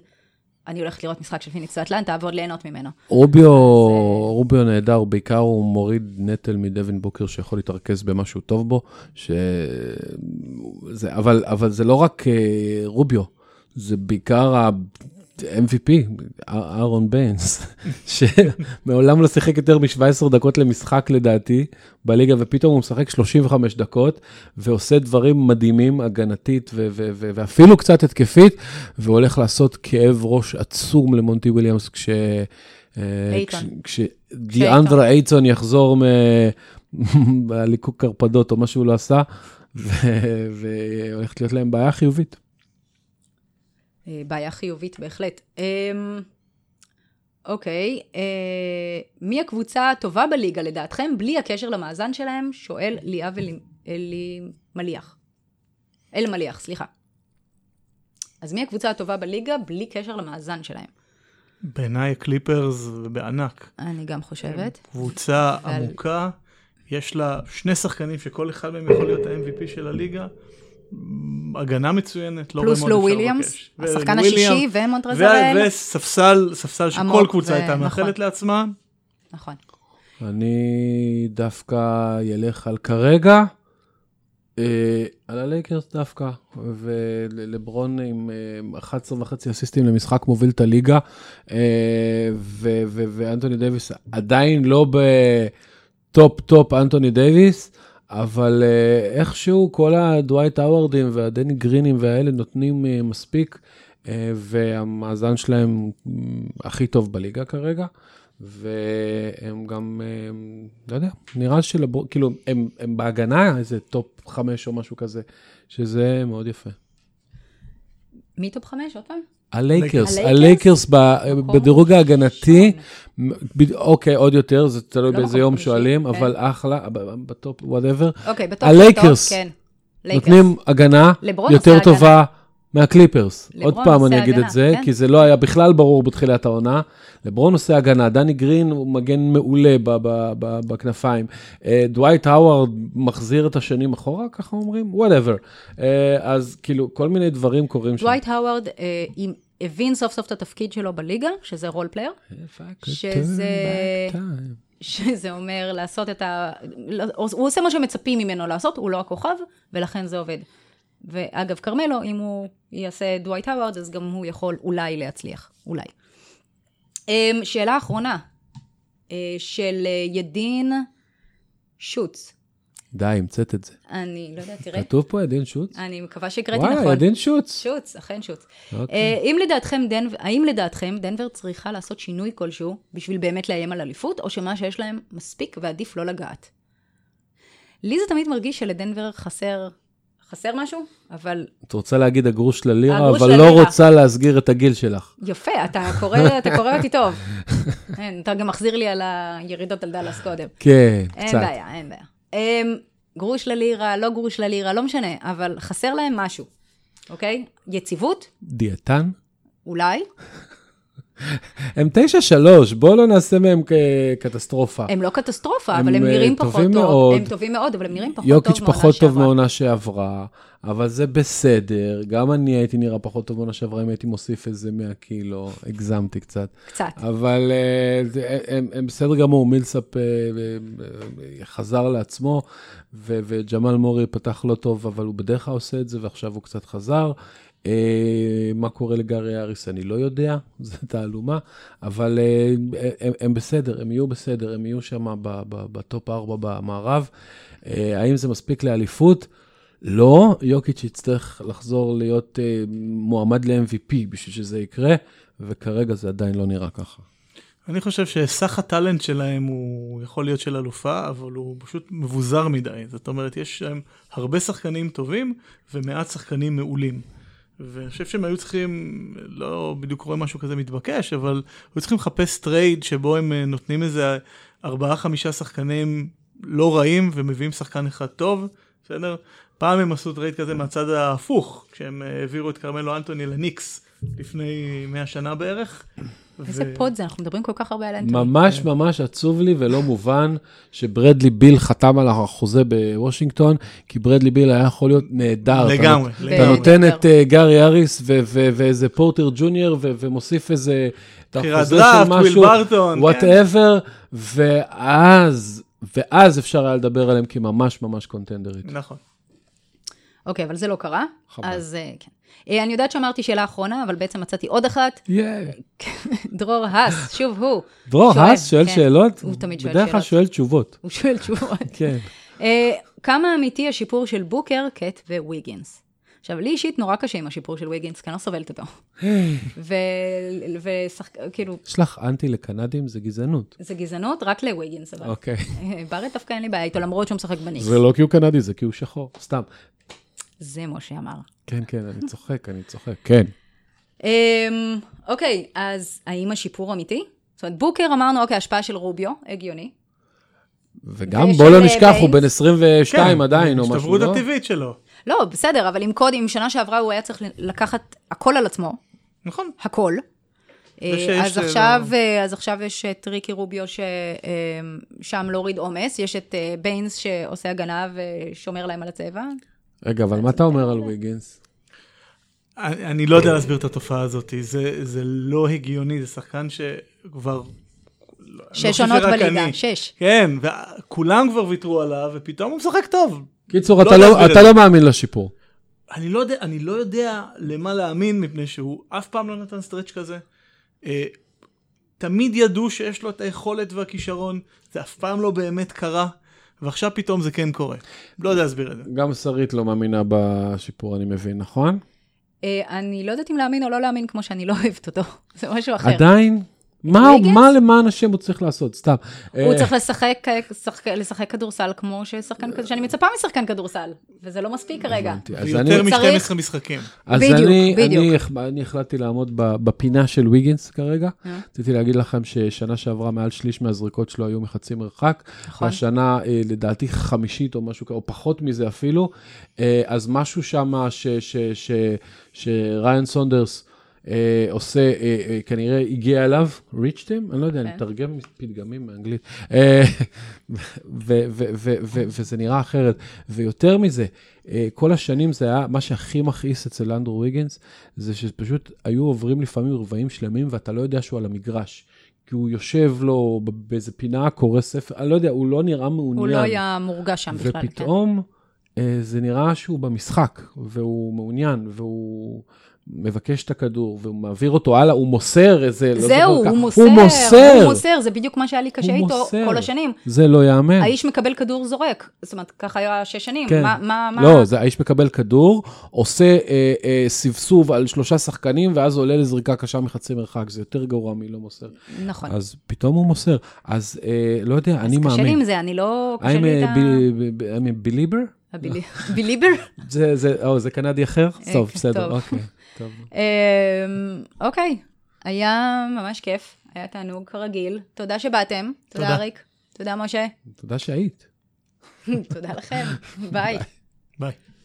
אני הולכת לראות משחק של פיניקס ואטלנטה, ועוד ליהנות ממנו. רוביו, רוביו נהדר, בעיקר הוא מוריד נטל מדווין בוקר שיכול להתרכז במשהו טוב בו, ש... זה, אבל, אבל זה לא רק אה, רוביו, זה בעיקר ה-MVP, אהרון ביינס, שמעולם לא שיחק יותר מ-17 דקות למשחק לדעתי בליגה, ופתאום הוא משחק 35 דקות, ועושה דברים מדהימים הגנתית ו- ו- ו- ואפילו קצת התקפית, והולך לעשות כאב ראש עצום למונטי וויליאמס כש... אה, כשדיאנדרה אייטון יחזור מ- בליקוק קרפדות או מה שהוא לא עשה, והולכת להיות להם בעיה חיובית. אה, בעיה חיובית בהחלט. אמ, אוקיי, אה, מי הקבוצה הטובה בליגה לדעתכם, בלי הקשר למאזן שלהם? שואל ליאב אלי- אלימליח. אלמליח, סליחה. אז מי הקבוצה הטובה בליגה בלי קשר למאזן שלהם? בעיניי הקליפרס בענק. אני גם חושבת. קבוצה ועל- עמוקה, יש לה שני שחקנים שכל אחד מהם יכול להיות ה-MVP של הליגה. הגנה מצוינת, לא רואה פלוס מאוד לו אפשר וויליאמס, לבקש. השחקן השישי ומונטרז הארל. וספסל, ספסל שכל קבוצה ו- הייתה מאחלת נכון. לעצמה. נכון. אני דווקא ילך על כרגע, אה, על הלייקרס דווקא, ולברון עם אה, 11 וחצי אסיסטים למשחק מוביל את הליגה, אה, ו- ו- ואנטוני דייוויס עדיין לא ב top top אנטוני דייוויס, אבל אה, איכשהו כל הדווייט האוורדים והדני גרינים והאלה נותנים אה, מספיק, אה, והמאזן שלהם הכי טוב בליגה כרגע. והם גם, הם, לא יודע, נראה שלבור, כאילו, הם, הם בהגנה, איזה top חמש או משהו כזה, שזה מאוד יפה. מי top חמש? עוד פעם? הלייקרס, הלייקרס? בדירוג ההגנתי, אוקיי, עוד יותר, זה תלוי לא באיזה יום שואלים, כן. אבל אחלה, ב top, whatever. אוקיי, ב top הלייקרס כן. נותנים הגנה יותר. טובה מהקליפרס. עוד פעם אני אגיד הגנה, את זה, כן. כי זה לא היה בכלל ברור בתחילת העונה. לברון עושה הגנה, דני גרין הוא מגן מעולה ב- ב- ב- בכנפיים. אה, דווייט האווארד מחזיר את השנים אחורה, ככה אומרים? whatever. אז כאילו, כל מיני דברים קורים שם. דווייט האווארד אה, עם- הבין סוף סוף את התפקיד שלו בליגה, שזה role player, שזה- שזה אומר לעשות את ה... לא- הוא עושה מה שמצפים ממנו לעשות, הוא לא הכוכב, ולכן זה עובד. ואגב, כרמלו, אם הוא יעשה דווייט האווארד, אז גם הוא יכול אולי להצליח, אולי. אמ, שאלה אחרונה, אה, של אה, ידין שוץ. די, המצאת את זה. אני לא יודעת, תראה, כתוב פה ידין שוץ? אני מקווה שהקראתי נכון. וואי, ידין שוץ. שוץ, אכן שוץ. אוקיי. אה, אם לדעתכם, דנבר, האם לדעתכם דנבר צריכה לעשות שינוי כלשהו בשביל באמת לאיים על אליפות, או שמה שיש להם מספיק ועדיף לא לגעת? לי זה תמיד מרגיש שלדנבר חסר, חסר משהו, אבל את רוצה להגיד הגרוש ללירה, הגרוש אבל ללירה. לא רוצה להסגיר את הגיל שלך. יפה, אתה קורא, אתה קורא אותי טוב. אין, אתה גם מחזיר לי על הירידות על דאלאס קודם. כן, אין קצת. בעיה, אין בעיה. הם, גרוש ללירה, לא גרוש ללירה, לא משנה, אבל חסר להם משהו, אוקיי? יציבות? דיאטן? אולי. הם 9-3, בואו לא נעשה מהם כקטסטרופה. הם לא קטסטרופה, הם, אבל הם אה, נראים פחות טוב. מאוד. הם טובים מאוד, אבל הם נראים פחות יוקיץ' טוב מהעונה פחות טוב שעברה. מהעונה שעברה, אבל זה בסדר. גם אני הייתי נראה פחות טוב מהעונה שעברה אם הייתי מוסיף איזה 100 קילו, הגזמתי קצת. קצת. אבל אה, זה- הם, הם בסדר גמור, מילסאפ אה, אה, אה, חזר לעצמו, וג'מאל מורי פתח לא טוב, אבל הוא בדרך כלל עושה את זה, ועכשיו הוא קצת חזר. אה, מה קורה לגארי אריס, אני לא יודע, זו תעלומה, אבל אה, הם, הם בסדר, הם יהיו בסדר, הם יהיו שם בטופ 4 במערב. אה, האם זה מספיק לאליפות? לא, יוקיץ' יצטרך לחזור להיות מועמד ל-MVP בשביל שזה יקרה, וכרגע זה עדיין לא נראה ככה. אני חושב שסך הטאלנט שלהם הוא יכול להיות של אלופה, אבל הוא פשוט מבוזר מדי. זאת אומרת, יש להם הרבה שחקנים טובים ומעט שחקנים מעולים. ואני חושב שהם היו צריכים, לא בדיוק קורה משהו כזה מתבקש, אבל היו צריכים לחפש טרייד שבו הם אה, נותנים איזה ארבעה חמישה שחקנים לא רעים ומביאים שחקן אחד טוב, בסדר? פעם הם עשו טרייד כזה מהצד ההפוך, כשהם אה, העבירו את כרמלו אנטוני לניקס לפני 100 שנה בערך. איזה ו- פוד זה, אנחנו מדברים כל כך הרבה על אנטוני. ממש ממש עצוב לי ולא מובן שברדלי ביל חתם על החוזה בוושינגטון, כי ברדלי ביל היה יכול להיות נהדר. אתה לגמרי, אתה לגמרי. נותן את אה, גארי האריס ו- ו- ואיזה פורטר ג'וניור ו- ומוסיף איזה... את בחירת החוזה דראפט, של וויל משהו, ברטון, כן. whatever, ואז, ואז אפשר היה לדבר עליהם כממש ממש קונטנדרית. נכון. אוקיי, אבל זה לא קרה. חבל. אז אה, כן. אה, אני יודעת שאמרתי שאלה אחרונה, אבל בעצם מצאתי עוד אחת. דרור האס, שוב הוא. דרור האס שואל כן. שאלות, הוא תמיד שואל בדרך כלל שאלות. שואל תשובות. הוא שואל תשובות. כן. אה, כמה אמיתי השיפור של בוקר, קט וויגינס? עכשיו, לי אישית נורא קשה עם השיפור של ויגינס, כי אני לא סובלת אותו. ו... ושחק... כאילו, יש לך אנטי לקנדים, זה גזענות. זה גזענות רק לוויגינס, אבל. אוקיי. בארץ דווקא אין לי בעיה איתו, למרות שהוא משחק בניקס. זה לא כי הוא קנדי, זה כי הוא שחור, סתם. זה משה אמר. כן, כן, אני צוחק, אני צוחק. כן. אמ, אוקיי, אז האם השיפור אמיתי? זאת אומרת, בוקר אמרנו, אוקיי, השפעה של רוביו, הגיוני. וגם בוא לא אה, נשכח, הוא? בן 22 עדיין, או משהו, ההשתברות לא? הטבעית שלו. לא, בסדר, אבל עם קודים, שנה שעברה הוא היה צריך לקחת הכל על עצמו, נכון. הכל. אה, אז אה, עכשיו, לא- אז עכשיו יש את ריקי רוביו ששם להוריד עומס, יש את ביינס שעושה הגנה ושומר להם על הצבע. רגע, אבל מה אתה אומר על ויגינס? אני אני לא יודע להסביר את התופעה הזאת, זה, זה לא הגיוני, זה שחקן שכבר... אני לא שש עונות בליגה. שש. כן, וכולם כבר ויתרו עליו, ופתאום הוא משחק טוב. קיצור, לא אתה לא- אתה זה. לא מאמין לשיפור. אני לא יודע, אני לא יודע למה להאמין, מפני שהוא אף פעם לא נתן סטרץ' כזה. אה, תמיד ידעו שיש לו את היכולת והכישרון, זה אף פעם לא באמת קרה, ועכשיו פתאום זה כן קורה. לא יודע להסביר את זה. גם שרית לא מאמינה בשיפור, אני מבין, נכון? אה, אני לא יודעת אם להאמין או לא להאמין, כמו שאני לא אוהבת אותו. זה משהו אחר. עדיין? מה? מה למען השם הוא צריך לעשות? סתם. הוא אה, צריך לשחק, שחק, לשחק כדורסל כמו ששחקן כזה, שאני מצפה משחקן כדורסל, וזה לא מספיק כרגע. אני- ויותר צריך- מ-12 משחקים. אז בדיוק, אני, בדיוק. אני, אני החלטתי לעמוד בפינה של ויגינס כרגע. אה. רציתי להגיד לכם ששנה שעברה מעל שליש מהזריקות שלו היו מחצי מרחק. נכון. והשנה אה, לדעתי חמישית או משהו כזה, או פחות מזה אפילו. אה, אז משהו שם ש- ש- ש- שריין סונדרס אה, עושה, אה, אה, כנראה הגיע אליו, reached him? אני לא יודע, אני כן. מתרגם פתגמים מאנגלית. אה, ו- ו- ו- ו- וזה נראה אחרת. ויותר מזה, אה, כל השנים זה היה, מה שהכי מכעיס אצל אנדרו ויגינס, זה שפשוט היו עוברים לפעמים רבעים שלמים ואתה לא יודע שהוא על המגרש. כי הוא יושב לו באיזה פינה, קורא ספר, אני לא יודע, הוא לא נראה מעוניין. הוא לא היה מורגש שם בכלל. כן. ופתאום אה, זה נראה שהוא במשחק, והוא מעוניין, והוא מבקש את הכדור, והוא מעביר אותו הלאה, הוא מוסר איזה... לא זהו, זוכר כמה- הוא מוסר, הוא מוסר! הוא מוסר, זה בדיוק מה שהיה לי קשה הוא איתו מוסר. כל השנים. זה לא ייאמן. האיש מקבל כדור זורק, זאת אומרת, ככה היה שש שנים. כן. מה, מה, מה? לא, זה האיש מקבל כדור, עושה אה, אה, סבסוב על שלושה שחקנים, ואז עולה לזריקה קשה מחצי מרחק, זה יותר גרוע מלא מוסר. נכון. אז פתאום הוא מוסר. אז אה, לא יודע, אני אז קשה לי מאמין. עם זה, אני לא... קשה I'm לי את ה... a believer? ביליבר? זה, זה, או, זה קנדי אחר? אה, טוב, כן, בסדר. אוקיי. טוב. אמ, אוקיי, היה ממש כיף, היה תענוג כרגיל. תודה שבאתם. תודה, תודה. אריק. תודה, משה. תודה שהיית. תודה לכם. ביי. ביי.